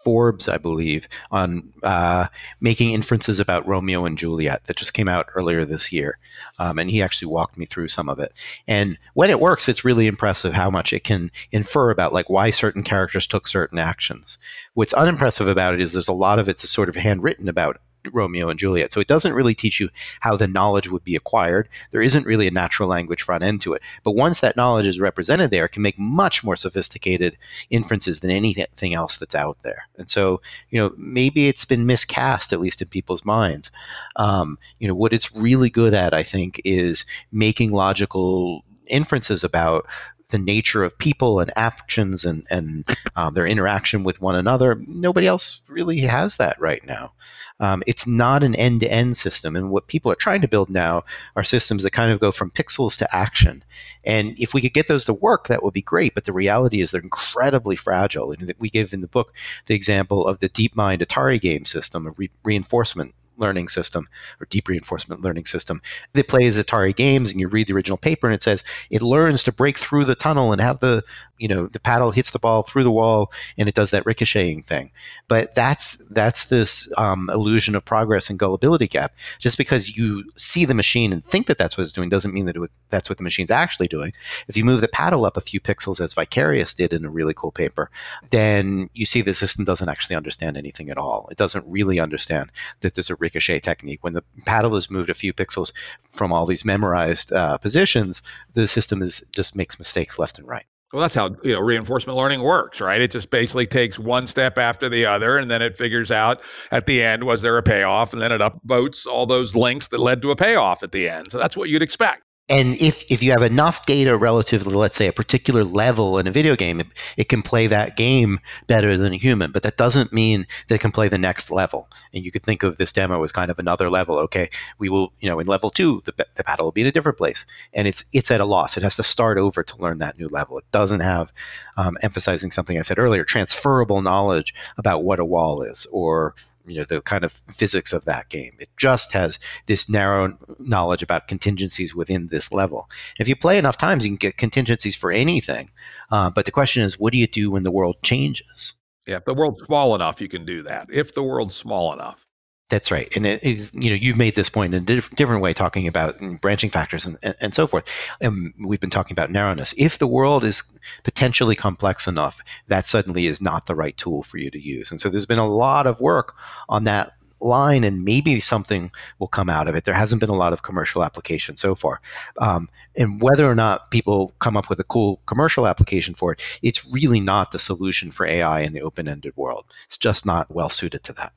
Forbes, I believe, on uh, making inferences about Romeo and Juliet that just came out earlier this year. Um, and he actually walked me through some of it. And when it works, it's really impressive how much it can infer about like why certain characters took certain actions. What's unimpressive about it is there's a lot of it's sort of handwritten about Romeo and Juliet. So it doesn't really teach you how the knowledge would be acquired. There isn't really a natural language front end to it. But once that knowledge is represented there, it can make much more sophisticated inferences than anything else that's out there. And so, you know, maybe it's been miscast, at least in people's minds. Um, you know, what it's really good at, I think, is making logical inferences about the nature of people and actions and, and um, their interaction with one another. Nobody else really has that right now. Um, it's not an end to end system. And what people are trying to build now are systems that kind of go from pixels to action. And if we could get those to work, that would be great. But the reality is they're incredibly fragile. And we give in the book the example of the DeepMind Atari game system, a re- reinforcement learning system or deep reinforcement learning system. That plays Atari games and you read the original paper and it says it learns to break through the tunnel and have the you know the paddle hits the ball through the wall and it does that ricocheting thing. But that's that's this um, illusion of progress and gullibility gap. Just because you see the machine and think that that's what it's doing doesn't mean that it, that's what the machine's actually doing. If you move the paddle up a few pixels as Vicarious did in a really cool paper then you see the system doesn't actually understand anything at all. It doesn't really understand that there's a ricochet technique. When the paddle is moved a few pixels from all these memorized uh, positions, the system is just makes mistakes left and right. Well, that's how you know reinforcement learning works, right? It just basically takes one step after the other, and then it figures out at the end was there a payoff, and then it upvotes all those links that led to a payoff at the end. So that's what you'd expect and if, if you have enough data relative to let's say a particular level in a video game it, it, can play that game better than a human. But that doesn't mean that it can play the next level. And you could think of this demo as kind of another level. Okay we will you know in level two the, the battle will be in a different place. And it's it's at a loss. It has to start over to learn that new level. It doesn't have um, emphasizing something i said earlier transferable knowledge about what a wall is or you know the kind of physics of that game. It just has this narrow knowledge about contingencies within this level. If you play enough times, you can get contingencies for anything. Uh, but the question is, what do you do when the world changes? Yeah, if the world's small enough, you can do that. If the world's small enough. That's right, and it is you know you've made this point in a diff- different way, talking about branching factors and, and, and, so forth. And we've been talking about narrowness. If the world is potentially complex enough, that suddenly is not the right tool for you to use. And so there's been a lot of work on that line, and maybe something will come out of it. There hasn't been a lot of commercial application so far, um, and whether or not people come up with a cool commercial application for it, it's really not the solution for AI in the open-ended world. It's just not well suited to that.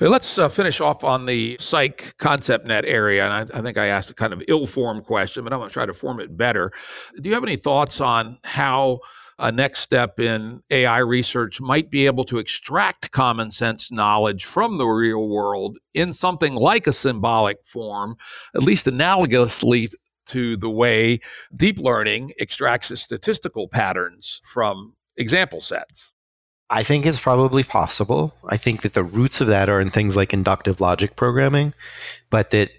Let's uh, finish off on the Cyc ConceptNet area. And I, I think I asked a kind of ill formed question, but I'm going to try to form it better. Do you have any thoughts on how a next step in AI research might be able to extract common sense knowledge from the real world in something like a symbolic form, at least analogously to the way deep learning extracts statistical patterns from example sets? I think it's probably possible. I think that the roots of that are in things like inductive logic programming, but that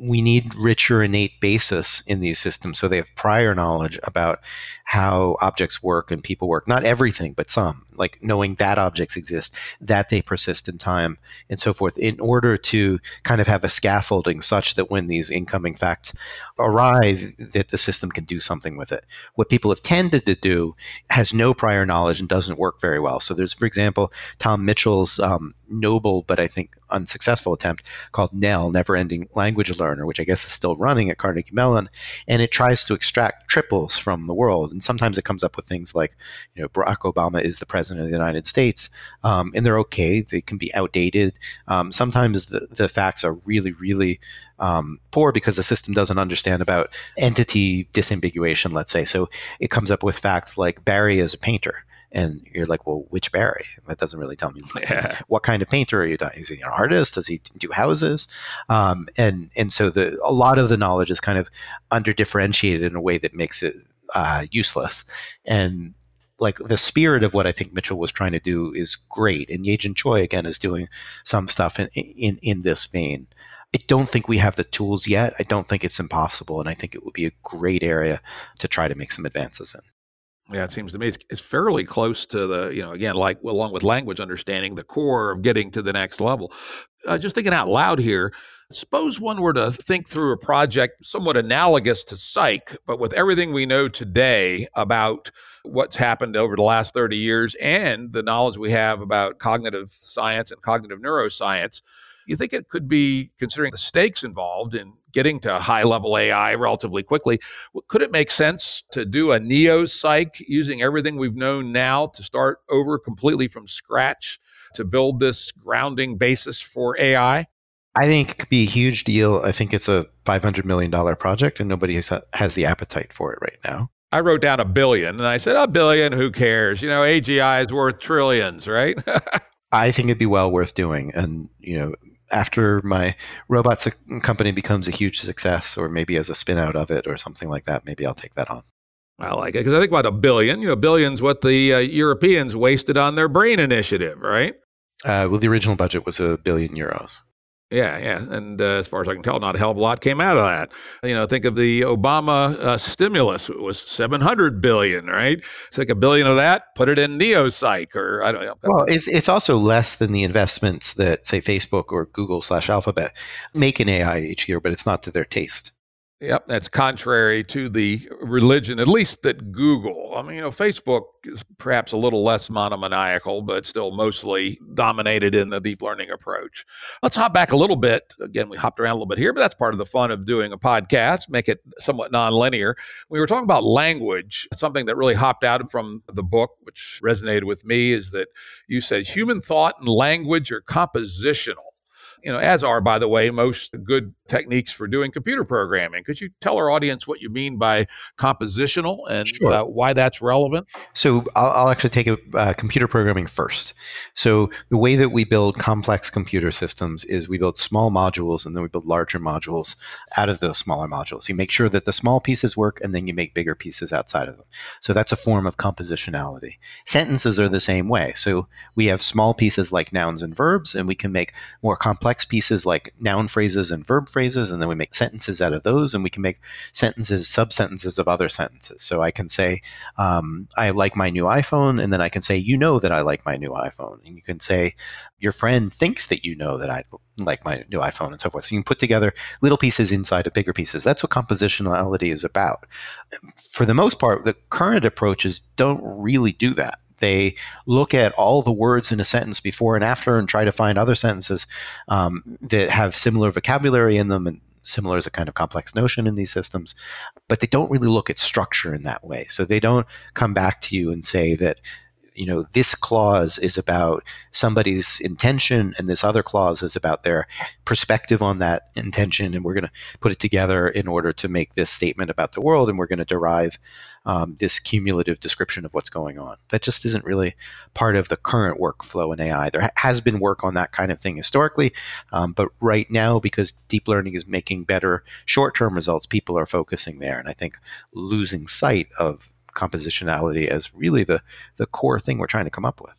we need richer innate basis in these systems so they have prior knowledge about how objects work and people work. Not everything, but some, like knowing that objects exist, that they persist in time, and so forth, in order to kind of have a scaffolding such that when these incoming facts arrive, that the system can do something with it. What people have tended to do has no prior knowledge and doesn't work very well. So there's, for example, Tom Mitchell's um, noble but I think unsuccessful attempt called NELL, Never Ending Language Learning Which I guess is still running at Carnegie Mellon, and it tries to extract triples from the world. And sometimes it comes up with things like, you know, Barack Obama is the president of the United States, um, and they're okay. They can be outdated. Um, sometimes the, the facts are really, really um, poor because the system doesn't understand about entity disambiguation, let's say. So it comes up with facts like Barry is a painter. And you're like, well, which Barry? That doesn't really tell me. [laughs] Yeah. What kind of painter are you? Is he an artist? Does he do houses? Um, and and so the a lot of the knowledge is kind of under differentiated in a way that makes it uh, useless. And like the spirit of what I think Mitchell was trying to do is great. And Yejin Choi again is doing some stuff in in, in this vein. I don't think we have the tools yet. I don't think it's impossible, and I think it would be a great area to try to make some advances in. Yeah, it seems to me it's, it's, fairly close to the, you know, again, like along with language understanding, the core of getting to the next level. Uh, just thinking out loud here, suppose one were to think through a project somewhat analogous to Cyc, but with everything we know today about what's happened over the last 30 years and the knowledge we have about cognitive science and cognitive neuroscience you think it could be, considering the stakes involved in getting to high level AI relatively quickly, could it make sense to do a neo Cyc using everything we've known now to start over completely from scratch to build this grounding basis for AI? I think it could be a huge deal. I think it's a $500 million project and nobody has, has the appetite for it right now. I wrote down a billion and I said, a billion, who cares? You know, AGI is worth trillions, right? [laughs] I think it'd be well worth doing. And, you know, after my robots company becomes a huge success, or maybe as a spin out of it or something like that, maybe I'll take that on. I like it because I think about a billion. You know, billions what the uh, Europeans wasted on their brain initiative, right? Uh, well, the original budget was a billion euros. Yeah, yeah, and uh, as far as I can tell, not a hell of a lot came out of that. You know, think of the Obama uh, stimulus; it was seven hundred billion, right? Take a billion of that, put it in NeoCyc, or I don't know. Well, it's it's also less than the investments that say Facebook or Google slash Alphabet make in AI each year, but it's not to their taste. Yep, that's contrary to the religion, at least that Google. I mean, you know, Facebook is perhaps a little less monomaniacal, but still mostly dominated in the deep learning approach. Let's hop back a little bit. Again, we hopped around a little bit here, but that's part of the fun of doing a podcast, make it somewhat nonlinear. We were talking about language. Something that really hopped out from the book, which resonated with me, is that you said human thought and language are compositional you know, as are, by the way, most good techniques for doing computer programming. Could you tell our audience what you mean by compositional and sure. uh, why that's relevant? So I'll, I'll actually take a, uh, computer programming first. So the way that we build complex computer systems is we build small modules and then we build larger modules out of those smaller modules. You make sure that the small pieces work and then you make bigger pieces outside of them. So that's a form of compositionality. Sentences are the same way. So we have small pieces like nouns and verbs and we can make more complex complex pieces like noun phrases and verb phrases, and then we make sentences out of those, and we can make sentences, sub sentences of other sentences. So I can say, um, I like my new iPhone, and then I can say, you know that I like my new iPhone. And you can say, your friend thinks that you know that I like my new iPhone, and so forth. So you can put together little pieces inside of bigger pieces. That's what compositionality is about. For the most part, the current approaches don't really do that they look at all the words in a sentence before and after and try to find other sentences um, that have similar vocabulary in them and similar is a kind of complex notion in these systems but they don't really look at structure in that way. So they don't come back to you and say that you know this clause is about somebody's intention and this other clause is about their perspective on that intention and we're going to put it together in order to make this statement about the world and we're going to derive um, this cumulative description of what's going on. That just isn't really part of the current workflow in ai there has been work on that kind of thing historically um, but right now because deep learning is making better short-term results people are focusing there. And i think losing sight of compositionality as really the the core thing we're trying to come up with.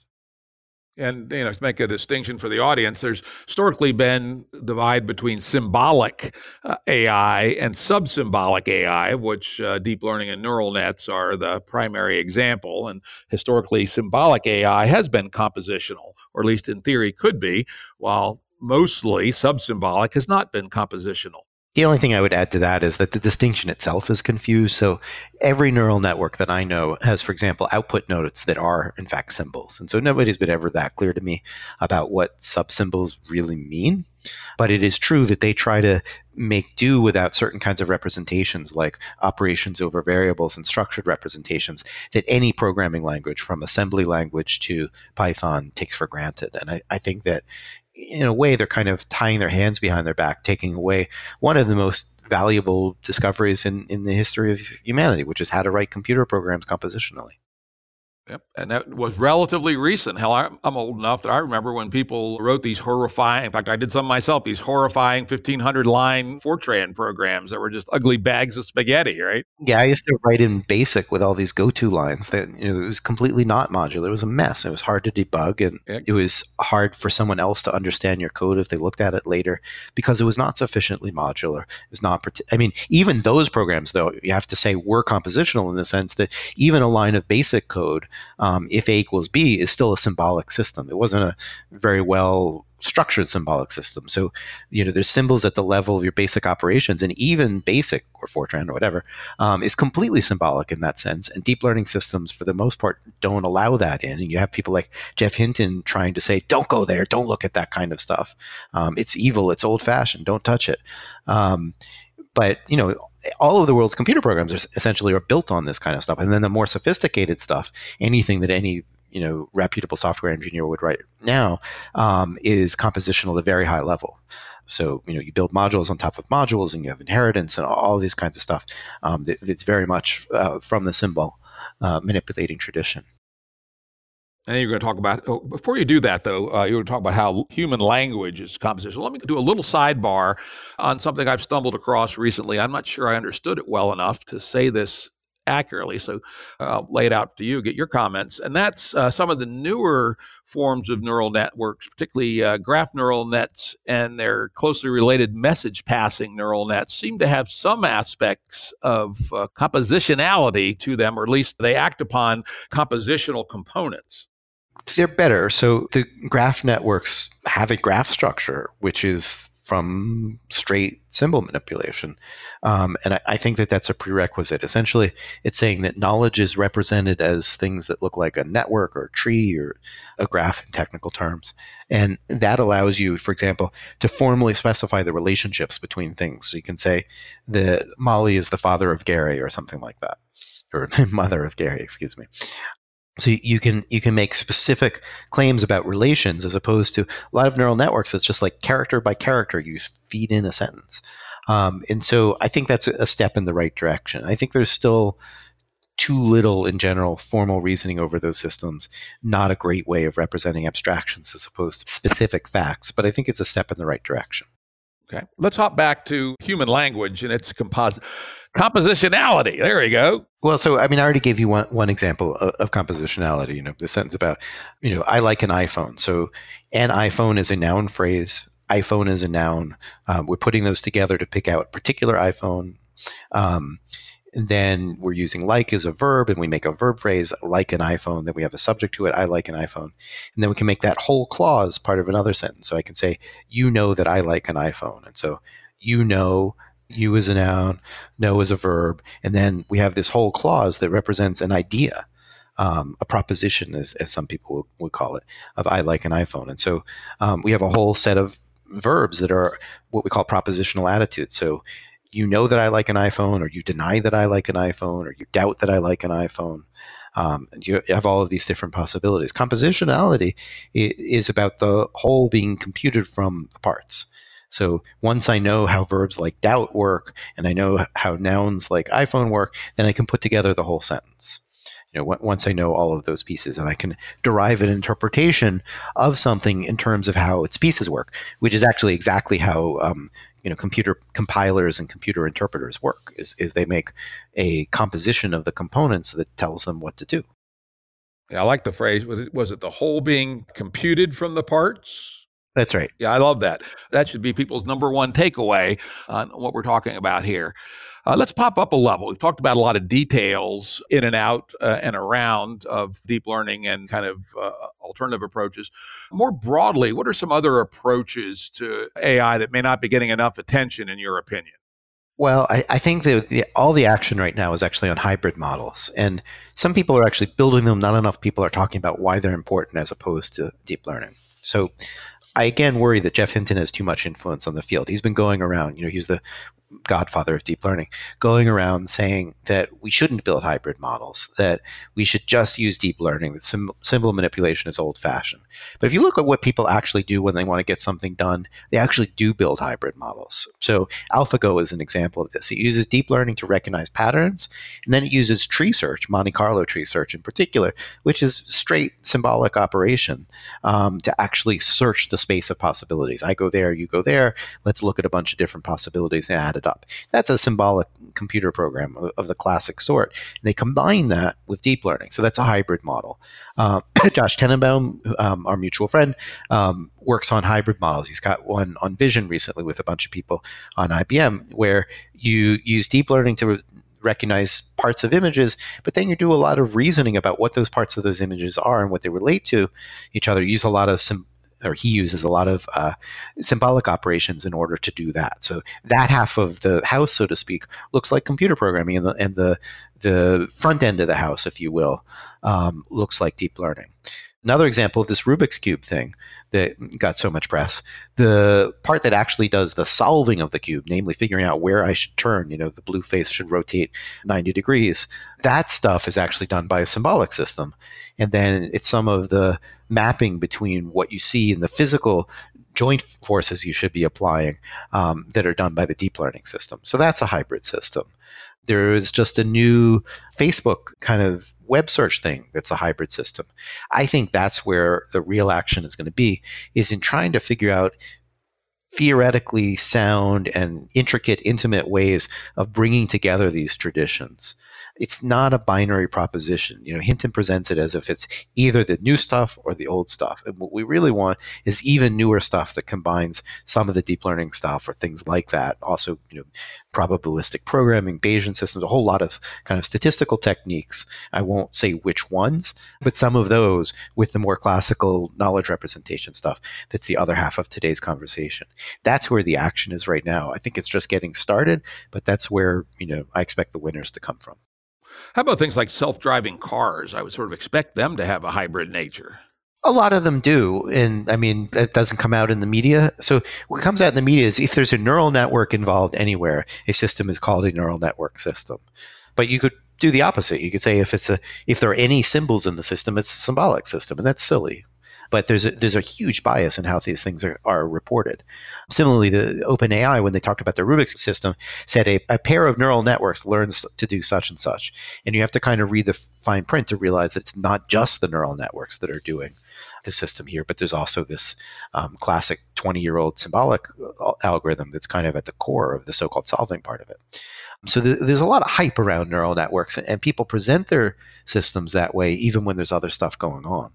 And you know, to make a distinction for the audience, there's historically been divide between symbolic uh, AI and sub-symbolic AI, which uh, deep learning and neural nets are the primary example. And historically, symbolic AI has been compositional, or at least in theory could be, while mostly sub-symbolic has not been compositional. The only thing I would add to that is that the distinction itself is confused. So every neural network that I know has, for example, output nodes that are in fact symbols. And so nobody's been ever that clear to me about what sub symbols really mean. But it is true that they try to make do without certain kinds of representations like operations over variables and structured representations that any programming language from assembly language to Python takes for granted. And I, I think that in a way they're kind of tying their hands behind their back, taking away one of the most valuable discoveries in, in the history of humanity, which is how to write computer programs compositionally. Yep. And that was relatively recent. Hell, I'm, old enough that I remember when people wrote these horrifying, in fact, I did some myself, these horrifying 1500 line Fortran programs that were just ugly bags of spaghetti, right? Yeah, I used to write in BASIC with all these go to lines that you know, it was completely not modular. It was a mess. It was hard to debug and yeah. it was hard for someone else to understand your code if they looked at it later because it was not sufficiently modular. It was not, I mean, even those programs, though, you have to say were compositional in the sense that even a line of basic code um, if A equals B is still a symbolic system. It wasn't a very well structured symbolic system. So, you know, there's symbols at the level of your basic operations, and even BASIC or Fortran or whatever um, is completely symbolic in that sense. And deep learning systems, for the most part, don't allow that in. And you have people like Geoff Hinton trying to say, "Don't go there. Don't look at that kind of stuff. Um, it's evil. It's old fashioned. Don't touch it." Um, but you know all of the world's computer programs are essentially are built on this kind of stuff. And then the more sophisticated stuff, anything that any you know reputable software engineer would write now um, is compositional at a very high level. So you know you build modules on top of modules, and you have inheritance and all these kinds of stuff. Um, that, that's very much uh, from the symbol uh, manipulating tradition. And you're going to talk about, oh, before you do that, though, uh, you're going to talk about how human language is composition. Let me do a little sidebar on something I've stumbled across recently. I'm not sure I understood it well enough to say this accurately. So uh, I'll lay it out to you, get your comments. And that's uh, some of the newer forms of neural networks, particularly uh, graph neural nets and their closely related message passing neural nets, seem to have some aspects of uh, compositionality to them, or at least they act upon compositional components they're better. So the graph networks have a graph structure, which is from straight symbol manipulation. Um, and I, I, think that that's a prerequisite. Essentially, it's saying that knowledge is represented as things that look like a network or a tree or a graph in technical terms. And that allows you, for example, to formally specify the relationships between things. So you can say that Molly is the father of Gary or something like that or [laughs] mother of Gary, excuse me. So you can you can make specific claims about relations as opposed to a lot of neural networks. It's just like character by character. You feed in a sentence, um, and so I think that's a step in the right direction. I think there's still too little in general formal reasoning over those systems. Not a great way of representing abstractions as opposed to specific facts, but I think it's a step in the right direction. Okay, let's hop back to human language and its composite compositionality. There we go. Well, so I mean, I already gave you one one example of, of, compositionality. You know, the sentence about, you know, I like an iPhone. So, an iPhone is a noun phrase. iPhone is a noun. Um, we're putting those together to pick out a particular iPhone. Um, then we're using like as a verb, and we make a verb phrase like an iPhone. Then we have a subject to it. I like an iPhone, and then we can make that whole clause part of another sentence. So I can say, "You know that I like an iPhone," and so you know you as a noun, know as a verb, and then we have this whole clause that represents an idea, um, a proposition, as, as some people would call it, of I like an iPhone. And so um, we have a whole set of verbs that are what we call propositional attitudes. So you know that I like an iPhone, or you deny that I like an iPhone, or you doubt that I like an iPhone. Um, you have all of these different possibilities. Compositionality is about the whole being computed from the parts. So once I know how verbs like doubt work and I know how nouns like iPhone work, then I can put together the whole sentence. You know, once I know all of those pieces, and I can derive an interpretation of something in terms of how its pieces work, which is actually exactly how um, you know computer compilers and computer interpreters work. Is, is they make a composition of the components that tells them what to do. Yeah, I like the phrase. Was it, was it the whole being computed from the parts? That's right. Yeah, I love that. That should be people's number one takeaway on what we're talking about here. Uh, let's pop up a level. We've talked about a lot of details in and out uh, and around of deep learning and kind of uh, alternative approaches. More broadly, what are some other approaches to AI that may not be getting enough attention, in your opinion? Well, I, I think that the, all the action right now is actually on hybrid models. And some people are actually building them. Not enough people are talking about why they're important as opposed to deep learning. So I again worry that Geoff Hinton has too much influence on the field. He's been going around, you know, he's the godfather of deep learning, going around saying that we shouldn't build hybrid models, that we should just use deep learning, that sim- symbol manipulation is old fashioned. But if you look at what people actually do when they want to get something done, they actually do build hybrid models. So AlphaGo is an example of this. It uses deep learning to recognize patterns, and then it uses tree search, Monte Carlo tree search in particular, which is straight symbolic operation um, to actually search the space of possibilities. I go there, you go there, let's look at a bunch of different possibilities and add it up. That's a symbolic computer program of, of the classic sort. And they combine that with deep learning. So that's a hybrid model. Uh, [coughs] Josh Tenenbaum, um, our mutual friend, um, works on hybrid models. He's got one on vision recently with a bunch of people on IBM where you use deep learning to recognize parts of images, but then you do a lot of reasoning about what those parts of those images are and what they relate to each other. use a lot of some or he uses a lot of uh, symbolic operations in order to do that. So that half of the house, so to speak, looks like computer programming, and the and the the front end of the house, if you will, um, looks like deep learning. Another example of this Rubik's Cube thing that got so much press, the part that actually does the solving of the cube, namely figuring out where I should turn, you know, the blue face should rotate 90 degrees, that stuff is actually done by a symbolic system. And then it's some of the mapping between what you see in the physical joint forces you should be applying um, that are done by the deep learning system. So that's a hybrid system. There is just a new Facebook kind of web search thing that's a hybrid system. I think that's where the real action is going to be is in trying to figure out theoretically sound and intricate intimate ways of bringing together these traditions it's not a binary proposition. You know, Hinton presents it as if it's either the new stuff or the old stuff. And what we really want is even newer stuff that combines some of the deep learning stuff or things like that. Also, you know, probabilistic programming, Bayesian systems, a whole lot of kind of statistical techniques. I won't say which ones, but some of those with the more classical knowledge representation stuff. That's the other half of today's conversation. That's where the action is right now. I think it's just getting started, but that's where, you know, I expect the winners to come from. How about things like self driving cars? I would sort of expect them to have a hybrid nature. A lot of them do. And I mean, that doesn't come out in the media. So what comes out in the media is if there's a neural network involved anywhere, a system is called a neural network system. But you could do the opposite. You could say if it's a if there are any symbols in the system, it's a symbolic system, and that's silly but there's a, there's a huge bias in how these things are, are reported. Similarly, the OpenAI, when they talked about the Rubik's system, said a, a pair of neural networks learns to do such and such. And you have to kind of read the fine print to realize that it's not just the neural networks that are doing the system here, but there's also this um, classic 20 year old symbolic uh, algorithm that's kind of at the core of the so called solving part of it. So th- there's a lot of hype around neural networks, and people present their systems that way, even when there's other stuff going on.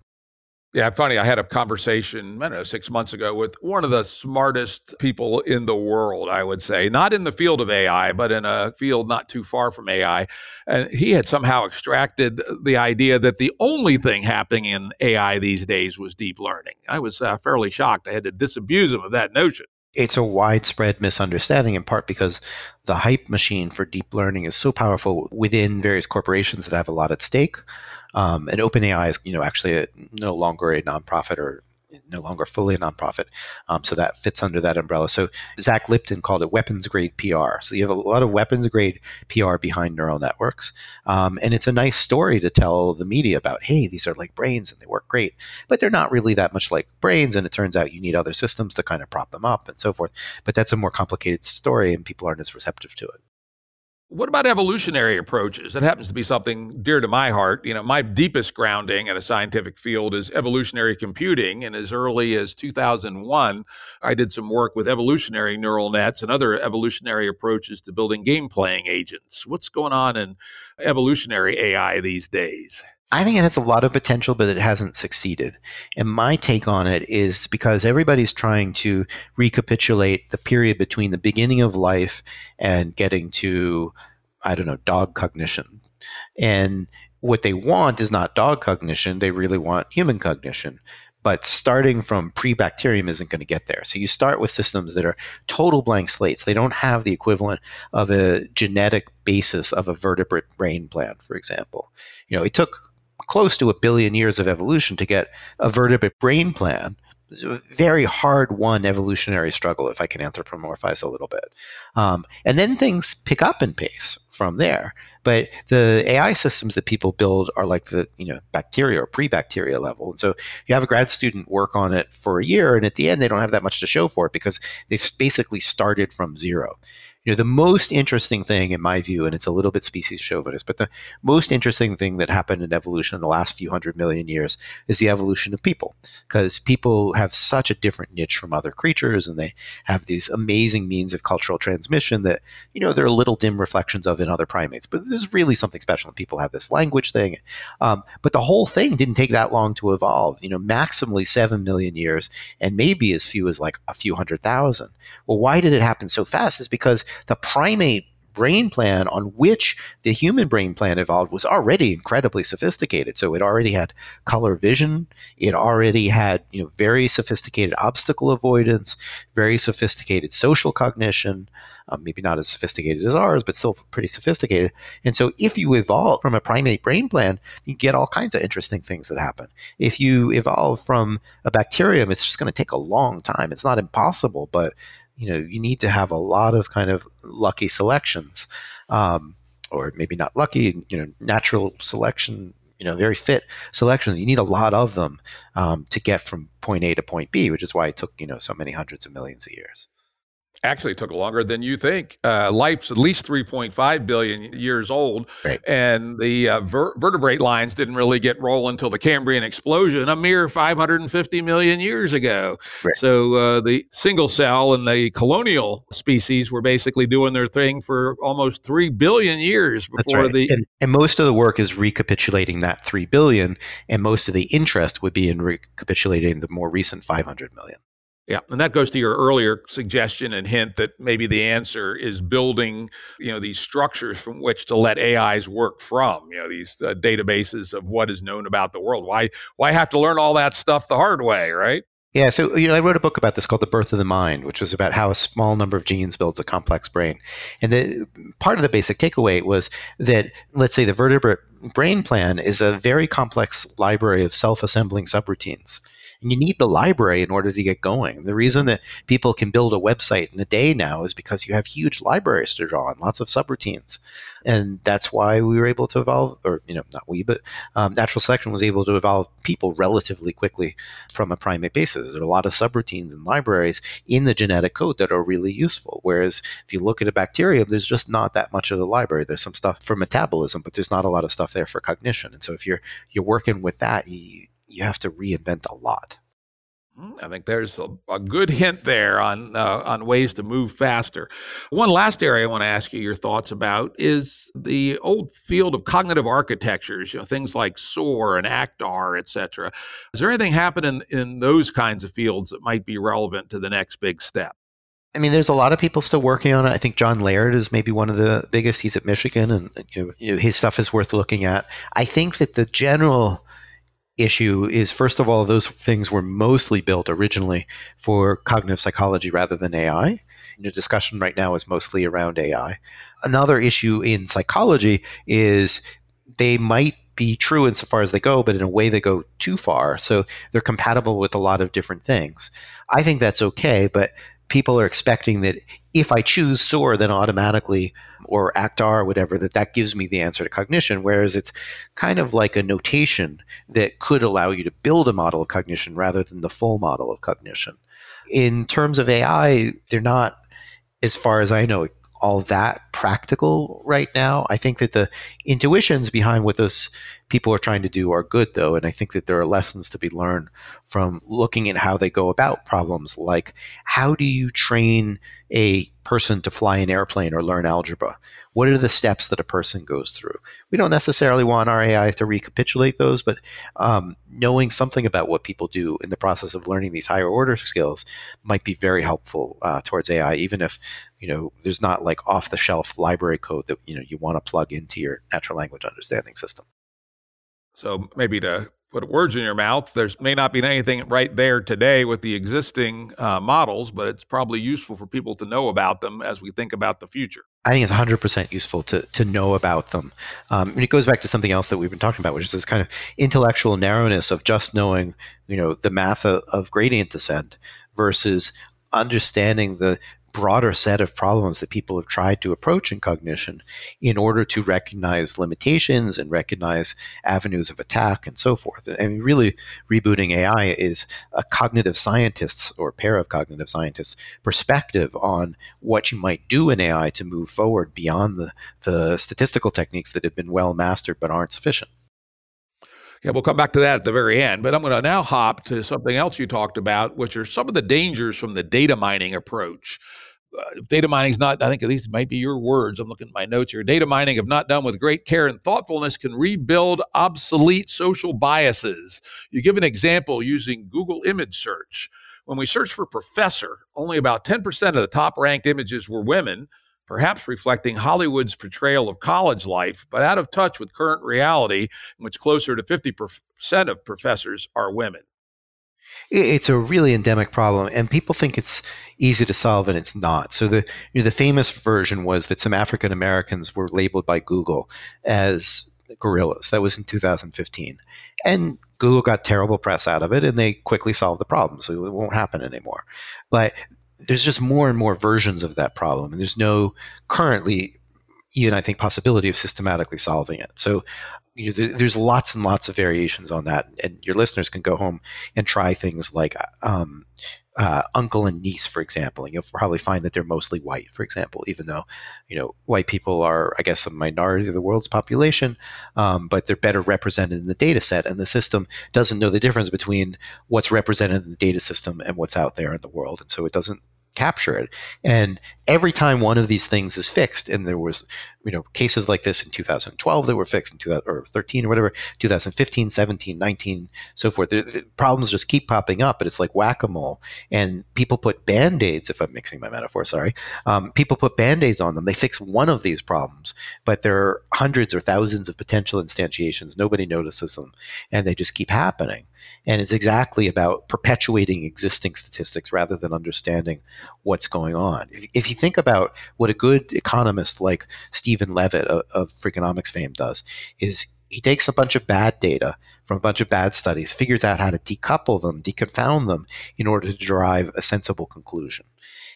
Yeah, funny. I had a conversation, I don't know, six months ago with one of the smartest people in the world, I would say, not in the field of AI, but in a field not too far from AI. And he had somehow extracted the idea that the only thing happening in AI these days was deep learning. I was uh, fairly shocked. I had to disabuse him of that notion. It's a widespread misunderstanding, in part because the hype machine for deep learning is so powerful within various corporations that have a lot at stake. Um, and OpenAI is, you know, actually a, no longer a nonprofit or no longer fully a nonprofit. Um, so that fits under that umbrella. So Zach Lipton called it weapons grade PR. So you have a lot of weapons grade PR behind neural networks. Um, and it's a nice story to tell the media about, hey, these are like brains and they work great. But they're not really that much like brains. And it turns out you need other systems to kind of prop them up and so forth. But that's a more complicated story and people aren't as receptive to it. What about evolutionary approaches? That happens to be something dear to my heart. You know, my deepest grounding in a scientific field is evolutionary computing. And as early as 2001, I did some work with evolutionary neural nets and other evolutionary approaches to building game playing agents. What's going on in evolutionary AI these days? I think it has a lot of potential, but it hasn't succeeded. And my take on it is because everybody's trying to recapitulate the period between the beginning of life and getting to, I don't know, dog cognition. And what they want is not dog cognition, they really want human cognition. But starting from pre bacterium isn't going to get there. So you start with systems that are total blank slates. They don't have the equivalent of a genetic basis of a vertebrate brain plan, for example. You know, it took close to a billion years of evolution to get a vertebrate brain plan. It's a very hard won evolutionary struggle, if I can anthropomorphize a little bit. Um, and then things pick up in pace from there. But the AI systems that people build are like the you know bacteria or pre-bacteria level. And so you have a grad student work on it for a year, and at the end they don't have that much to show for it because they've basically started from zero. You know, the most interesting thing, in my view, and it's a little bit species chauvinist, but the most interesting thing that happened in evolution in the last few hundred million years is the evolution of people. Because people have such a different niche from other creatures, and they have these amazing means of cultural transmission that, you know, there are little dim reflections of in other primates. But there's really something special, and people have this language thing. Um, but the whole thing didn't take that long to evolve. You know, maximally seven million years, and maybe as few as like a few hundred thousand. Well, why did it happen so fast? Is because the primate brain plan on which the human brain plan evolved was already incredibly sophisticated. So it already had color vision. It already had you know very sophisticated obstacle avoidance, very sophisticated social cognition. Um, maybe not as sophisticated as ours, but still pretty sophisticated. And so, if you evolve from a primate brain plan, you get all kinds of interesting things that happen. If you evolve from a bacterium, it's just going to take a long time. It's not impossible, but you know you need to have a lot of kind of lucky selections um, or maybe not lucky you know natural selection you know very fit selections. You need a lot of them um, to get from point a to point b which is why it took you know so many hundreds of millions of years actually took longer than you think. Uh, life's at least 3.5 billion years old, right. and the uh, ver- vertebrate lines didn't really get rolling until the Cambrian explosion a mere 550 million years ago. Right. So uh, the single cell and the colonial species were basically doing their thing for almost 3 billion years before right. the. And, and most of the work is recapitulating that 3 billion, and most of the interest would be in recapitulating the more recent 500 million. Yeah, and that goes to your earlier suggestion and hint that maybe the answer is building, you know, these structures from which to let AIs work from. You know, these uh, databases of what is known about the world. Why why have to learn all that stuff the hard way, right? Yeah, so you know, I wrote a book about this called "The Birth of the Mind," which was about how a small number of genes builds a complex brain. And the part of the basic takeaway was that, let's say, the vertebrate brain plan is a very complex library of self-assembling subroutines and you need the library in order to get going. The reason that people can build a website in a day now is because you have huge libraries to draw on, lots of subroutines. And that's why we were able to evolve, or, you know, not we, but um, natural selection was able to evolve people relatively quickly from a primate basis. There are a lot of subroutines and libraries in the genetic code that are really useful. Whereas if you look at a bacterium, there's just not that much of the library. There's some stuff for metabolism, but there's not a lot of stuff there for cognition. And so if you're you're working with that, you, you have to reinvent a lot. Hmm, I think there's a, a good hint there on uh, on ways to move faster. One last area I want to ask you your thoughts about is the old field of cognitive architectures. You know, things like SOAR and ACT-R, et cetera. Is there anything happening in those kinds of fields that might be relevant to the next big step? I mean, there's a lot of people still working on it. I think John Laird is maybe one of the biggest. He's at Michigan, and you know, his stuff is worth looking at. I think that the general issue is first of all, those things were mostly built originally for cognitive psychology rather than AI. The discussion right now is mostly around AI. Another issue in psychology is they might be true insofar as they go, but in a way they go too far. So they're compatible with a lot of different things. I think that's okay, but people are expecting that if I choose SOAR, then automatically, or ACT-R, or whatever, that that gives me the answer to cognition. Whereas it's kind of like a notation that could allow you to build a model of cognition rather than the full model of cognition. In terms of AI, they're not, as far as I know, all that practical right now. I think that the intuitions behind what those people are trying to do are good, though. And I think that there are lessons to be learned from looking at how they go about problems like how do you train a person to fly an airplane or learn algebra? What are the steps that a person goes through? We don't necessarily want our AI to recapitulate those, but um, knowing something about what people do in the process of learning these higher order skills might be very helpful uh, towards AI, even if you know there's not like off the shelf library code that you know you want to plug into your natural language understanding system. So maybe to put words in your mouth. There may not be anything right there today with the existing uh, models, but it's probably useful for people to know about them as we think about the future. I think it's 100% useful to, to know about them. Um, and it goes back to something else that we've been talking about, which is this kind of intellectual narrowness of just knowing, you know, the math of, of gradient descent versus understanding the broader set of problems that people have tried to approach in cognition in order to recognize limitations and recognize avenues of attack and so forth. And really, rebooting AI is a cognitive scientist's or pair of cognitive scientists' perspective on what you might do in AI to move forward beyond the, the statistical techniques that have been well mastered but aren't sufficient. Yeah, we'll come back to that at the very end. But I'm going to now hop to something else you talked about, which are some of the dangers from the data mining approach Uh, data mining is not, I think least might be your words. I'm looking at my notes here. Data mining, if not done with great care and thoughtfulness, can rebuild obsolete social biases. You give an example using Google image search. When we searched for professor, only about 10% of the top ranked images were women, perhaps reflecting Hollywood's portrayal of college life, but out of touch with current reality, in which closer to 50% of professors are women it's a really endemic problem and people think it's easy to solve and it's not. So the you know, the famous version was that some african americans were labeled by google as gorillas. That was in 2015 and google got terrible press out of it and they quickly solved the problem so it won't happen anymore. But there's just more and more versions of that problem and there's no currently even I think possibility of systematically solving it. So you know, there's lots and lots of variations on that, and your listeners can go home and try things like um, uh, uncle and niece, for example, and you'll probably find that they're mostly white, for example, even though you know white people are, I guess, a minority of the world's population, um, but they're better represented in the data set, and the system doesn't know the difference between what's represented in the data system and what's out there in the world, and so it doesn't capture it. And every time one of these things is fixed, and there was, you know, cases like this in 2012 that were fixed in 2013 or whatever, 2015, 17, 19, so forth. The, the problems just keep popping up, but it's like whack-a-mole. And people put band-aids, if I'm mixing my metaphor, sorry. Um, people put band-aids on them. They fix one of these problems, but there are hundreds or thousands of potential instantiations. Nobody notices them, and they just keep happening. And it's exactly about perpetuating existing statistics rather than understanding what's going on. If, if, you think about what a good economist like Steven Levitt of, of Freakonomics fame does, is he takes a bunch of bad data from a bunch of bad studies, figures out how to decouple them, deconfound them in order to derive a sensible conclusion.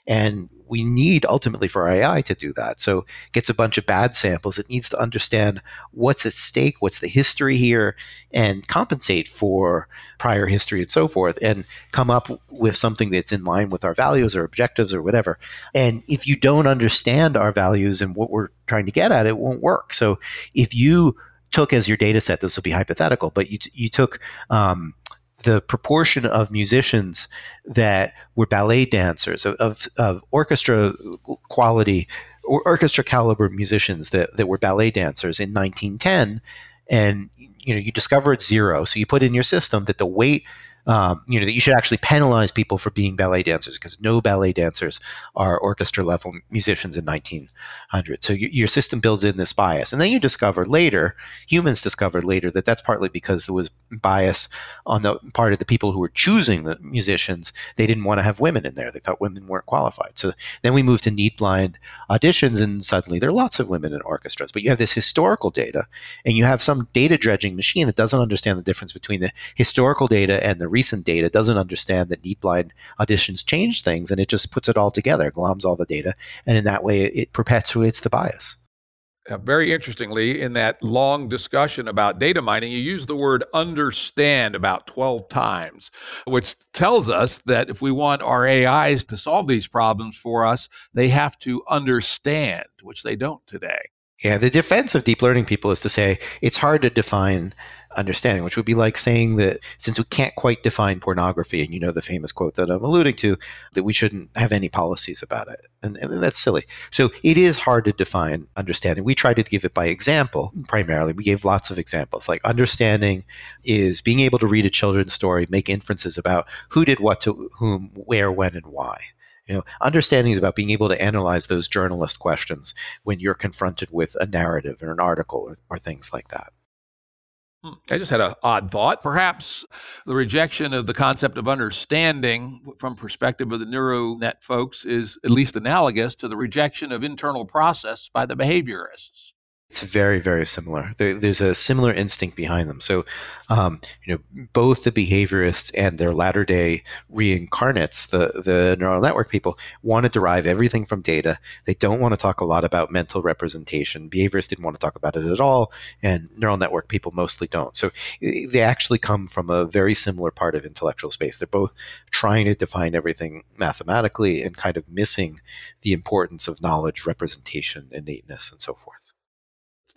And we need ultimately for AI to do that. So it gets a bunch of bad samples. It needs to understand what's at stake, what's the history here, and compensate for prior history and so forth, and come up with something that's in line with our values or objectives or whatever. And if you don't understand our values and what we're trying to get at, it won't work. So if you took as your data set, this will be hypothetical, but you, you took um, the proportion of musicians that were ballet dancers, of, of, of orchestra quality, or orchestra caliber musicians that, that were ballet dancers in 1910, and you know you discover it's zero. So you put in your system that the weight um, you know that you should actually penalize people for being ballet dancers because no ballet dancers are orchestra level musicians in 1900 so you, your system builds in this bias. And then you discover later humans discovered later that that's partly because there was bias on the part of the people who were choosing the musicians. They didn't want to have women in there. They thought women weren't qualified. So then we moved to need blind auditions and suddenly there are lots of women in orchestras. But you have this historical data and you have some data dredging machine that doesn't understand the difference between the historical data and the recent data doesn't understand that need blind auditions change things and it just puts it all together, gloms all the data, and in that way it perpetuates the bias. Uh, very interestingly, in that long discussion about data mining, you use the word understand about 12 times, which tells us that if we want our AIs to solve these problems for us, they have to understand, which they don't today. Yeah, the defense of deep learning people is to say it's hard to define understanding, which would be like saying that since we can't quite define pornography, and you know the famous quote that I'm alluding to, that we shouldn't have any policies about it. And, and that's silly. So it is hard to define understanding. We tried to give it by example primarily. We gave lots of examples. Like understanding is being able to read a children's story, make inferences about who did what to whom, where, when, and why. You know, understanding is about being able to analyze those journalist questions when you're confronted with a narrative or an article or, or things like that. Hmm. I just had an odd thought. Perhaps the rejection of the concept of understanding from perspective of the neuronet folks is at least analogous to the rejection of internal process by the behaviorists. It's very, very similar. There, there's a similar instinct behind them. So, um, you know, both the behaviorists and their latter day reincarnates, the, the neural network people, want to derive everything from data. They don't want to talk a lot about mental representation. Behaviorists didn't want to talk about it at all, and neural network people mostly don't. So, they actually come from a very similar part of intellectual space. They're both trying to define everything mathematically and kind of missing the importance of knowledge, representation, innateness, and so forth.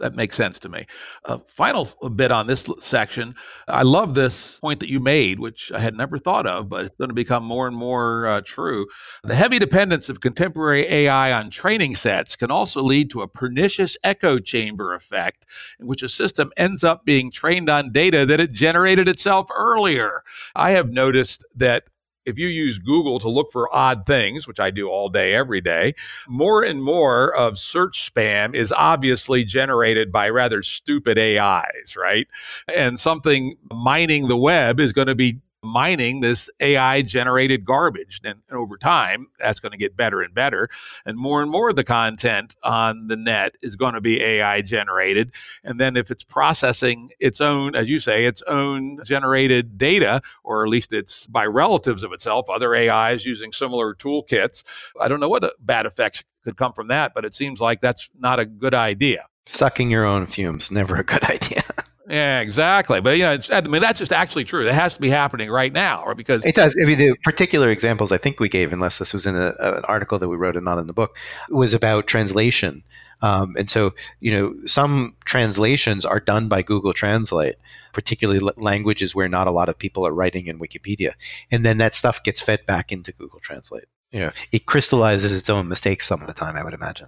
That makes sense to me. Uh, final bit on this section. I love this point that you made, which I had never thought of, but it's going to become more and more uh, true. The heavy dependence of contemporary AI on training sets can also lead to a pernicious echo chamber effect, in which a system ends up being trained on data that it generated itself earlier. I have noticed that if you use Google to look for odd things, which I do all day, every day, more and more of search spam is obviously generated by rather stupid AIs, right? And something mining the web is going to be mining this AI generated garbage. And, and, over time, that's going to get better and better. And more and more of the content on the net is going to be AI generated. And then if it's processing its own, as you say, its own generated data, or at least it's by relatives of itself, other AIs using similar toolkits, I don't know what bad effects could come from that, but it seems like that's not a good idea. Sucking your own fumes, never a good [laughs] idea. Yeah, exactly. But you know, I mean, that's just actually true. It has to be happening right now, or because it does. I mean, the particular examples I think we gave, unless this was in a, an article that we wrote and not in the book, was about translation. Um, and so, you know, some translations are done by Google Translate, particularly languages where not a lot of people are writing in Wikipedia, and then that stuff gets fed back into Google Translate. You know, it crystallizes its own mistakes some of the time. I would imagine.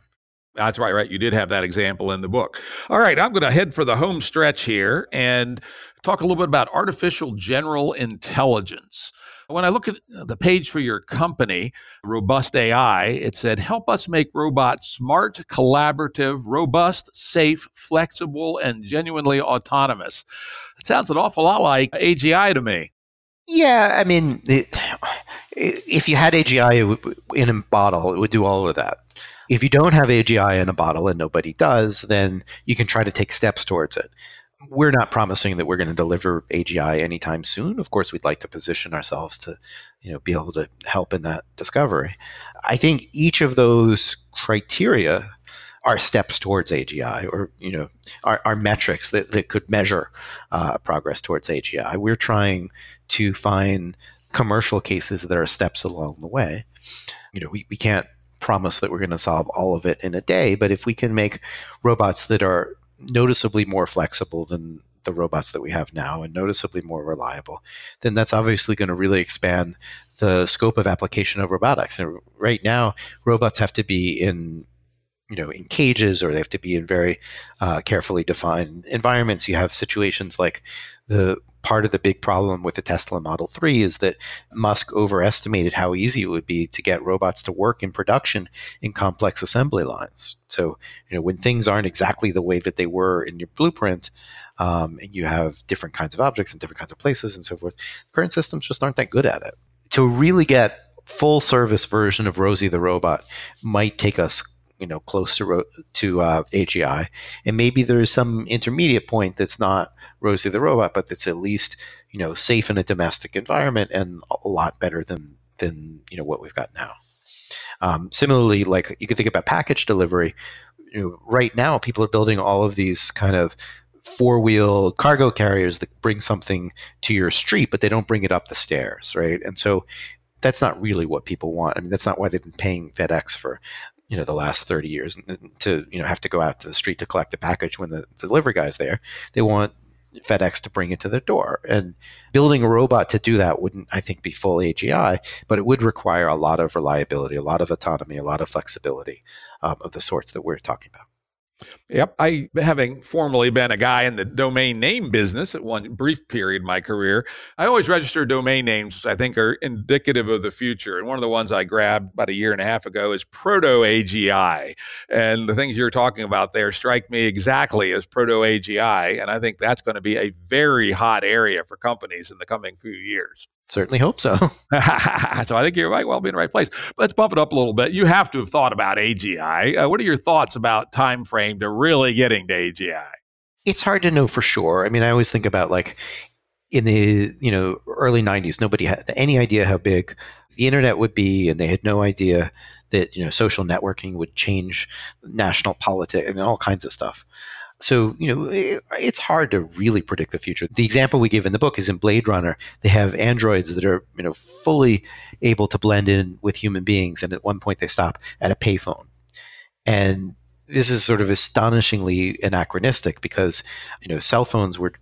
That's right, right. You did have that example in the book. All right, I'm going to head for the home stretch here and talk a little bit about artificial general intelligence. When I look at the page for your company, Robust AI, it said, help us make robots smart, collaborative, robust, safe, flexible, and genuinely autonomous. It sounds an awful lot like AGI to me. Yeah, I mean, it, [sighs] if you had AGI in a bottle, it would do all of that. If you don't have AGI in a bottle and nobody does, then you can try to take steps towards it. We're not promising that we're going to deliver AGI anytime soon. Of course, we'd like to position ourselves to, you know, be able to help in that discovery. I think each of those criteria are steps towards AGI, or you know, are, are metrics that, that could measure uh, progress towards AGI. We're trying to find commercial cases that are steps along the way. You know, we, we can't promise that we're going to solve all of it in a day, but if we can make robots that are noticeably more flexible than the robots that we have now and noticeably more reliable, then that's obviously going to really expand the scope of application of robotics. And right now, robots have to be in you know in cages or they have to be in very uh, carefully defined environments. You have situations like the part of the big problem with the Tesla Model 3 is that Musk overestimated how easy it would be to get robots to work in production in complex assembly lines. So, you know, when things aren't exactly the way that they were in your blueprint, um, and you have different kinds of objects in different kinds of places and so forth, current systems just aren't that good at it. To really get full service version of Rosie the robot might take us you know close to to uh, AGI, and maybe there's some intermediate point that's not Rosie the robot, but that's at least you know safe in a domestic environment and a lot better than than you know what we've got now. Um, similarly, like you can think about package delivery. You know, right now, people are building all of these kind of four wheel cargo carriers that bring something to your street, but they don't bring it up the stairs, right? And so that's not really what people want. I mean, that's not why they've been paying FedEx for you know the last 30 years to you know have to go out to the street to collect the package when the, the delivery guy's there they want FedEx to bring it to their door. And building a robot to do that wouldn't I think be full AGI but it would require a lot of reliability a lot of autonomy a lot of flexibility um, of the sorts that we're talking about Yep. I, having formerly been a guy in the domain name business at one brief period in my career, I always register domain names, which I think are indicative of the future. And one of the ones I grabbed about a year and a half ago is Proto AGI. And the things you're talking about there strike me exactly as Proto AGI. And I think that's going to be a very hot area for companies in the coming few years. Certainly hope so. [laughs] [laughs] so I think you might well be in the right place. Let's bump it up a little bit. You have to have thought about AGI. Uh, what are your thoughts about time frame to really getting to AGI? It's hard to know for sure. I mean, I always think about like in the you know early 90s nobody had any idea how big the internet would be and they had no idea that you know social networking would change national politics and all kinds of stuff so, you know, it, it's hard to really predict the future. The example we give in the book is in Blade Runner, they have androids that are, you know, fully able to blend in with human beings. And at one point they stop at a payphone. And this is sort of astonishingly anachronistic because, you know, cell phones were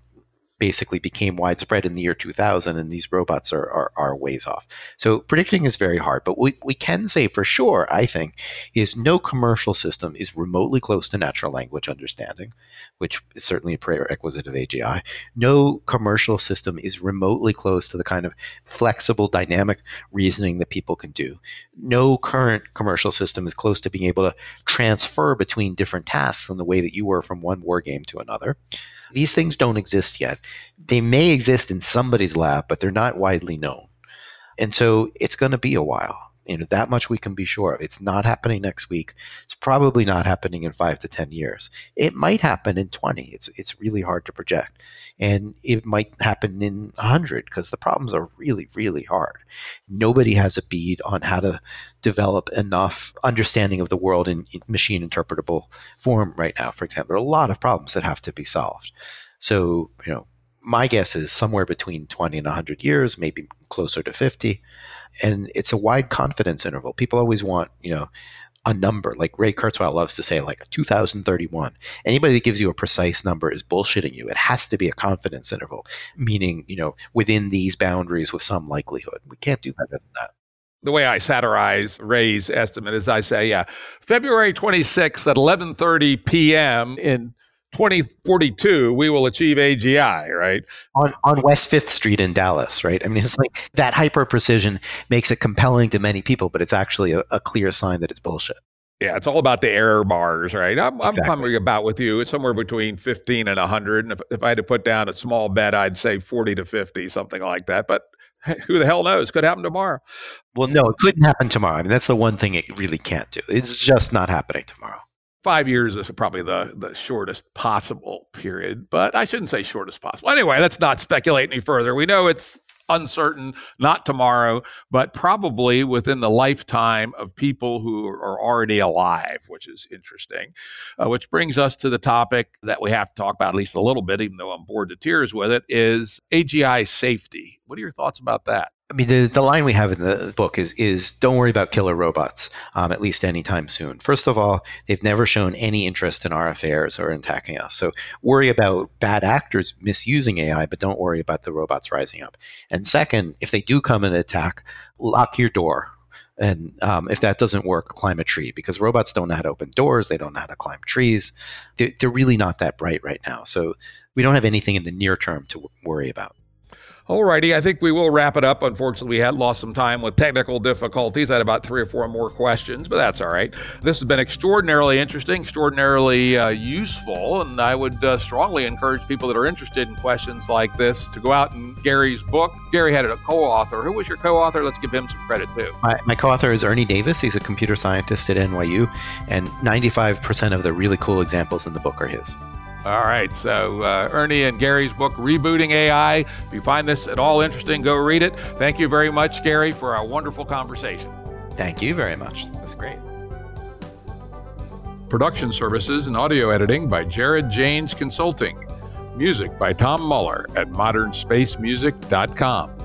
basically became widespread in the year 2000, and these robots are, are, are ways off. So predicting is very hard, but we, we can say for sure, I think, is no commercial system is remotely close to natural language understanding, which is certainly a prerequisite of AGI. No commercial system is remotely close to the kind of flexible, dynamic reasoning that people can do. No current commercial system is close to being able to transfer between different tasks in the way that you were from one war game to another. These things don't exist yet. They may exist in somebody's lab, but they're not widely known. And so it's going to be a while. You know, that much we can be sure of. It's not happening next week. It's probably not happening in five to 10 years. It might happen in 20. It's, it's really hard to project. And it might happen in 100 because the problems are really, really hard. Nobody has a bead on how to develop enough understanding of the world in, in machine interpretable form right now, for example. There are a lot of problems that have to be solved. So, you know, my guess is somewhere between 20 and 100 years, maybe closer to 50. And it's a wide confidence interval. People always want, you know, a number. Like Ray Kurzweil loves to say, like 2031. Anybody that gives you a precise number is bullshitting you. It has to be a confidence interval, meaning, you know, within these boundaries with some likelihood. We can't do better than that the way I satirize Ray's estimate is I say, yeah, February 26th at 11:30 p.m. in 2042, we will achieve AGI, right? On, on West Fifth Street in Dallas, right? I mean, it's like that hyper precision makes it compelling to many people, but it's actually a, a, clear sign that it's bullshit. Yeah, it's all about the error bars, right? I'm, exactly. I'm coming about with you. It's somewhere between 15 and 100. And if, if I had to put down a small bet, I'd say 40 to 50, something like that. But who the hell knows? Could happen tomorrow. Well, no, it couldn't happen tomorrow. I mean, that's the one thing it really can't do. It's just not happening tomorrow five years is probably the, the shortest possible period, but I shouldn't say shortest possible. Anyway, let's not speculate any further. We know it's uncertain, not tomorrow, but probably within the lifetime of people who are already alive, which is interesting. Uh, which brings us to the topic that we have to talk about at least a little bit, even though I'm bored to tears with it, is AGI safety. What are your thoughts about that? I mean, the, the line we have in the book is is don't worry about killer robots, um, at least anytime soon. First of all, they've never shown any interest in our affairs or attacking us. So worry about bad actors misusing AI, but don't worry about the robots rising up. And second, if they do come and attack, lock your door. And um, if that doesn't work, climb a tree because robots don't know how to open doors. They don't know how to climb trees. They're, they're really not that bright right now. So we don't have anything in the near term to worry about. All righty, I think we will wrap it up. Unfortunately, we had lost some time with technical difficulties. I had about three or four more questions, but that's all right. This has been extraordinarily interesting, extraordinarily uh, useful, and I would uh, strongly encourage people that are interested in questions like this to go out and Gary's book. Gary had a co-author. Who was your co-author? Let's give him some credit too. My, my co-author is Ernie Davis. He's a computer scientist at NYU, and 95% of the really cool examples in the book are his. All right. So, uh, Ernie and Gary's book, Rebooting AI. If you find this at all interesting, go read it. Thank you very much, Gary, for a wonderful conversation. Thank you very much. That's great. Production services and audio editing by Jared Janes Consulting. Music by Tom Muller at modernspacemusic.com.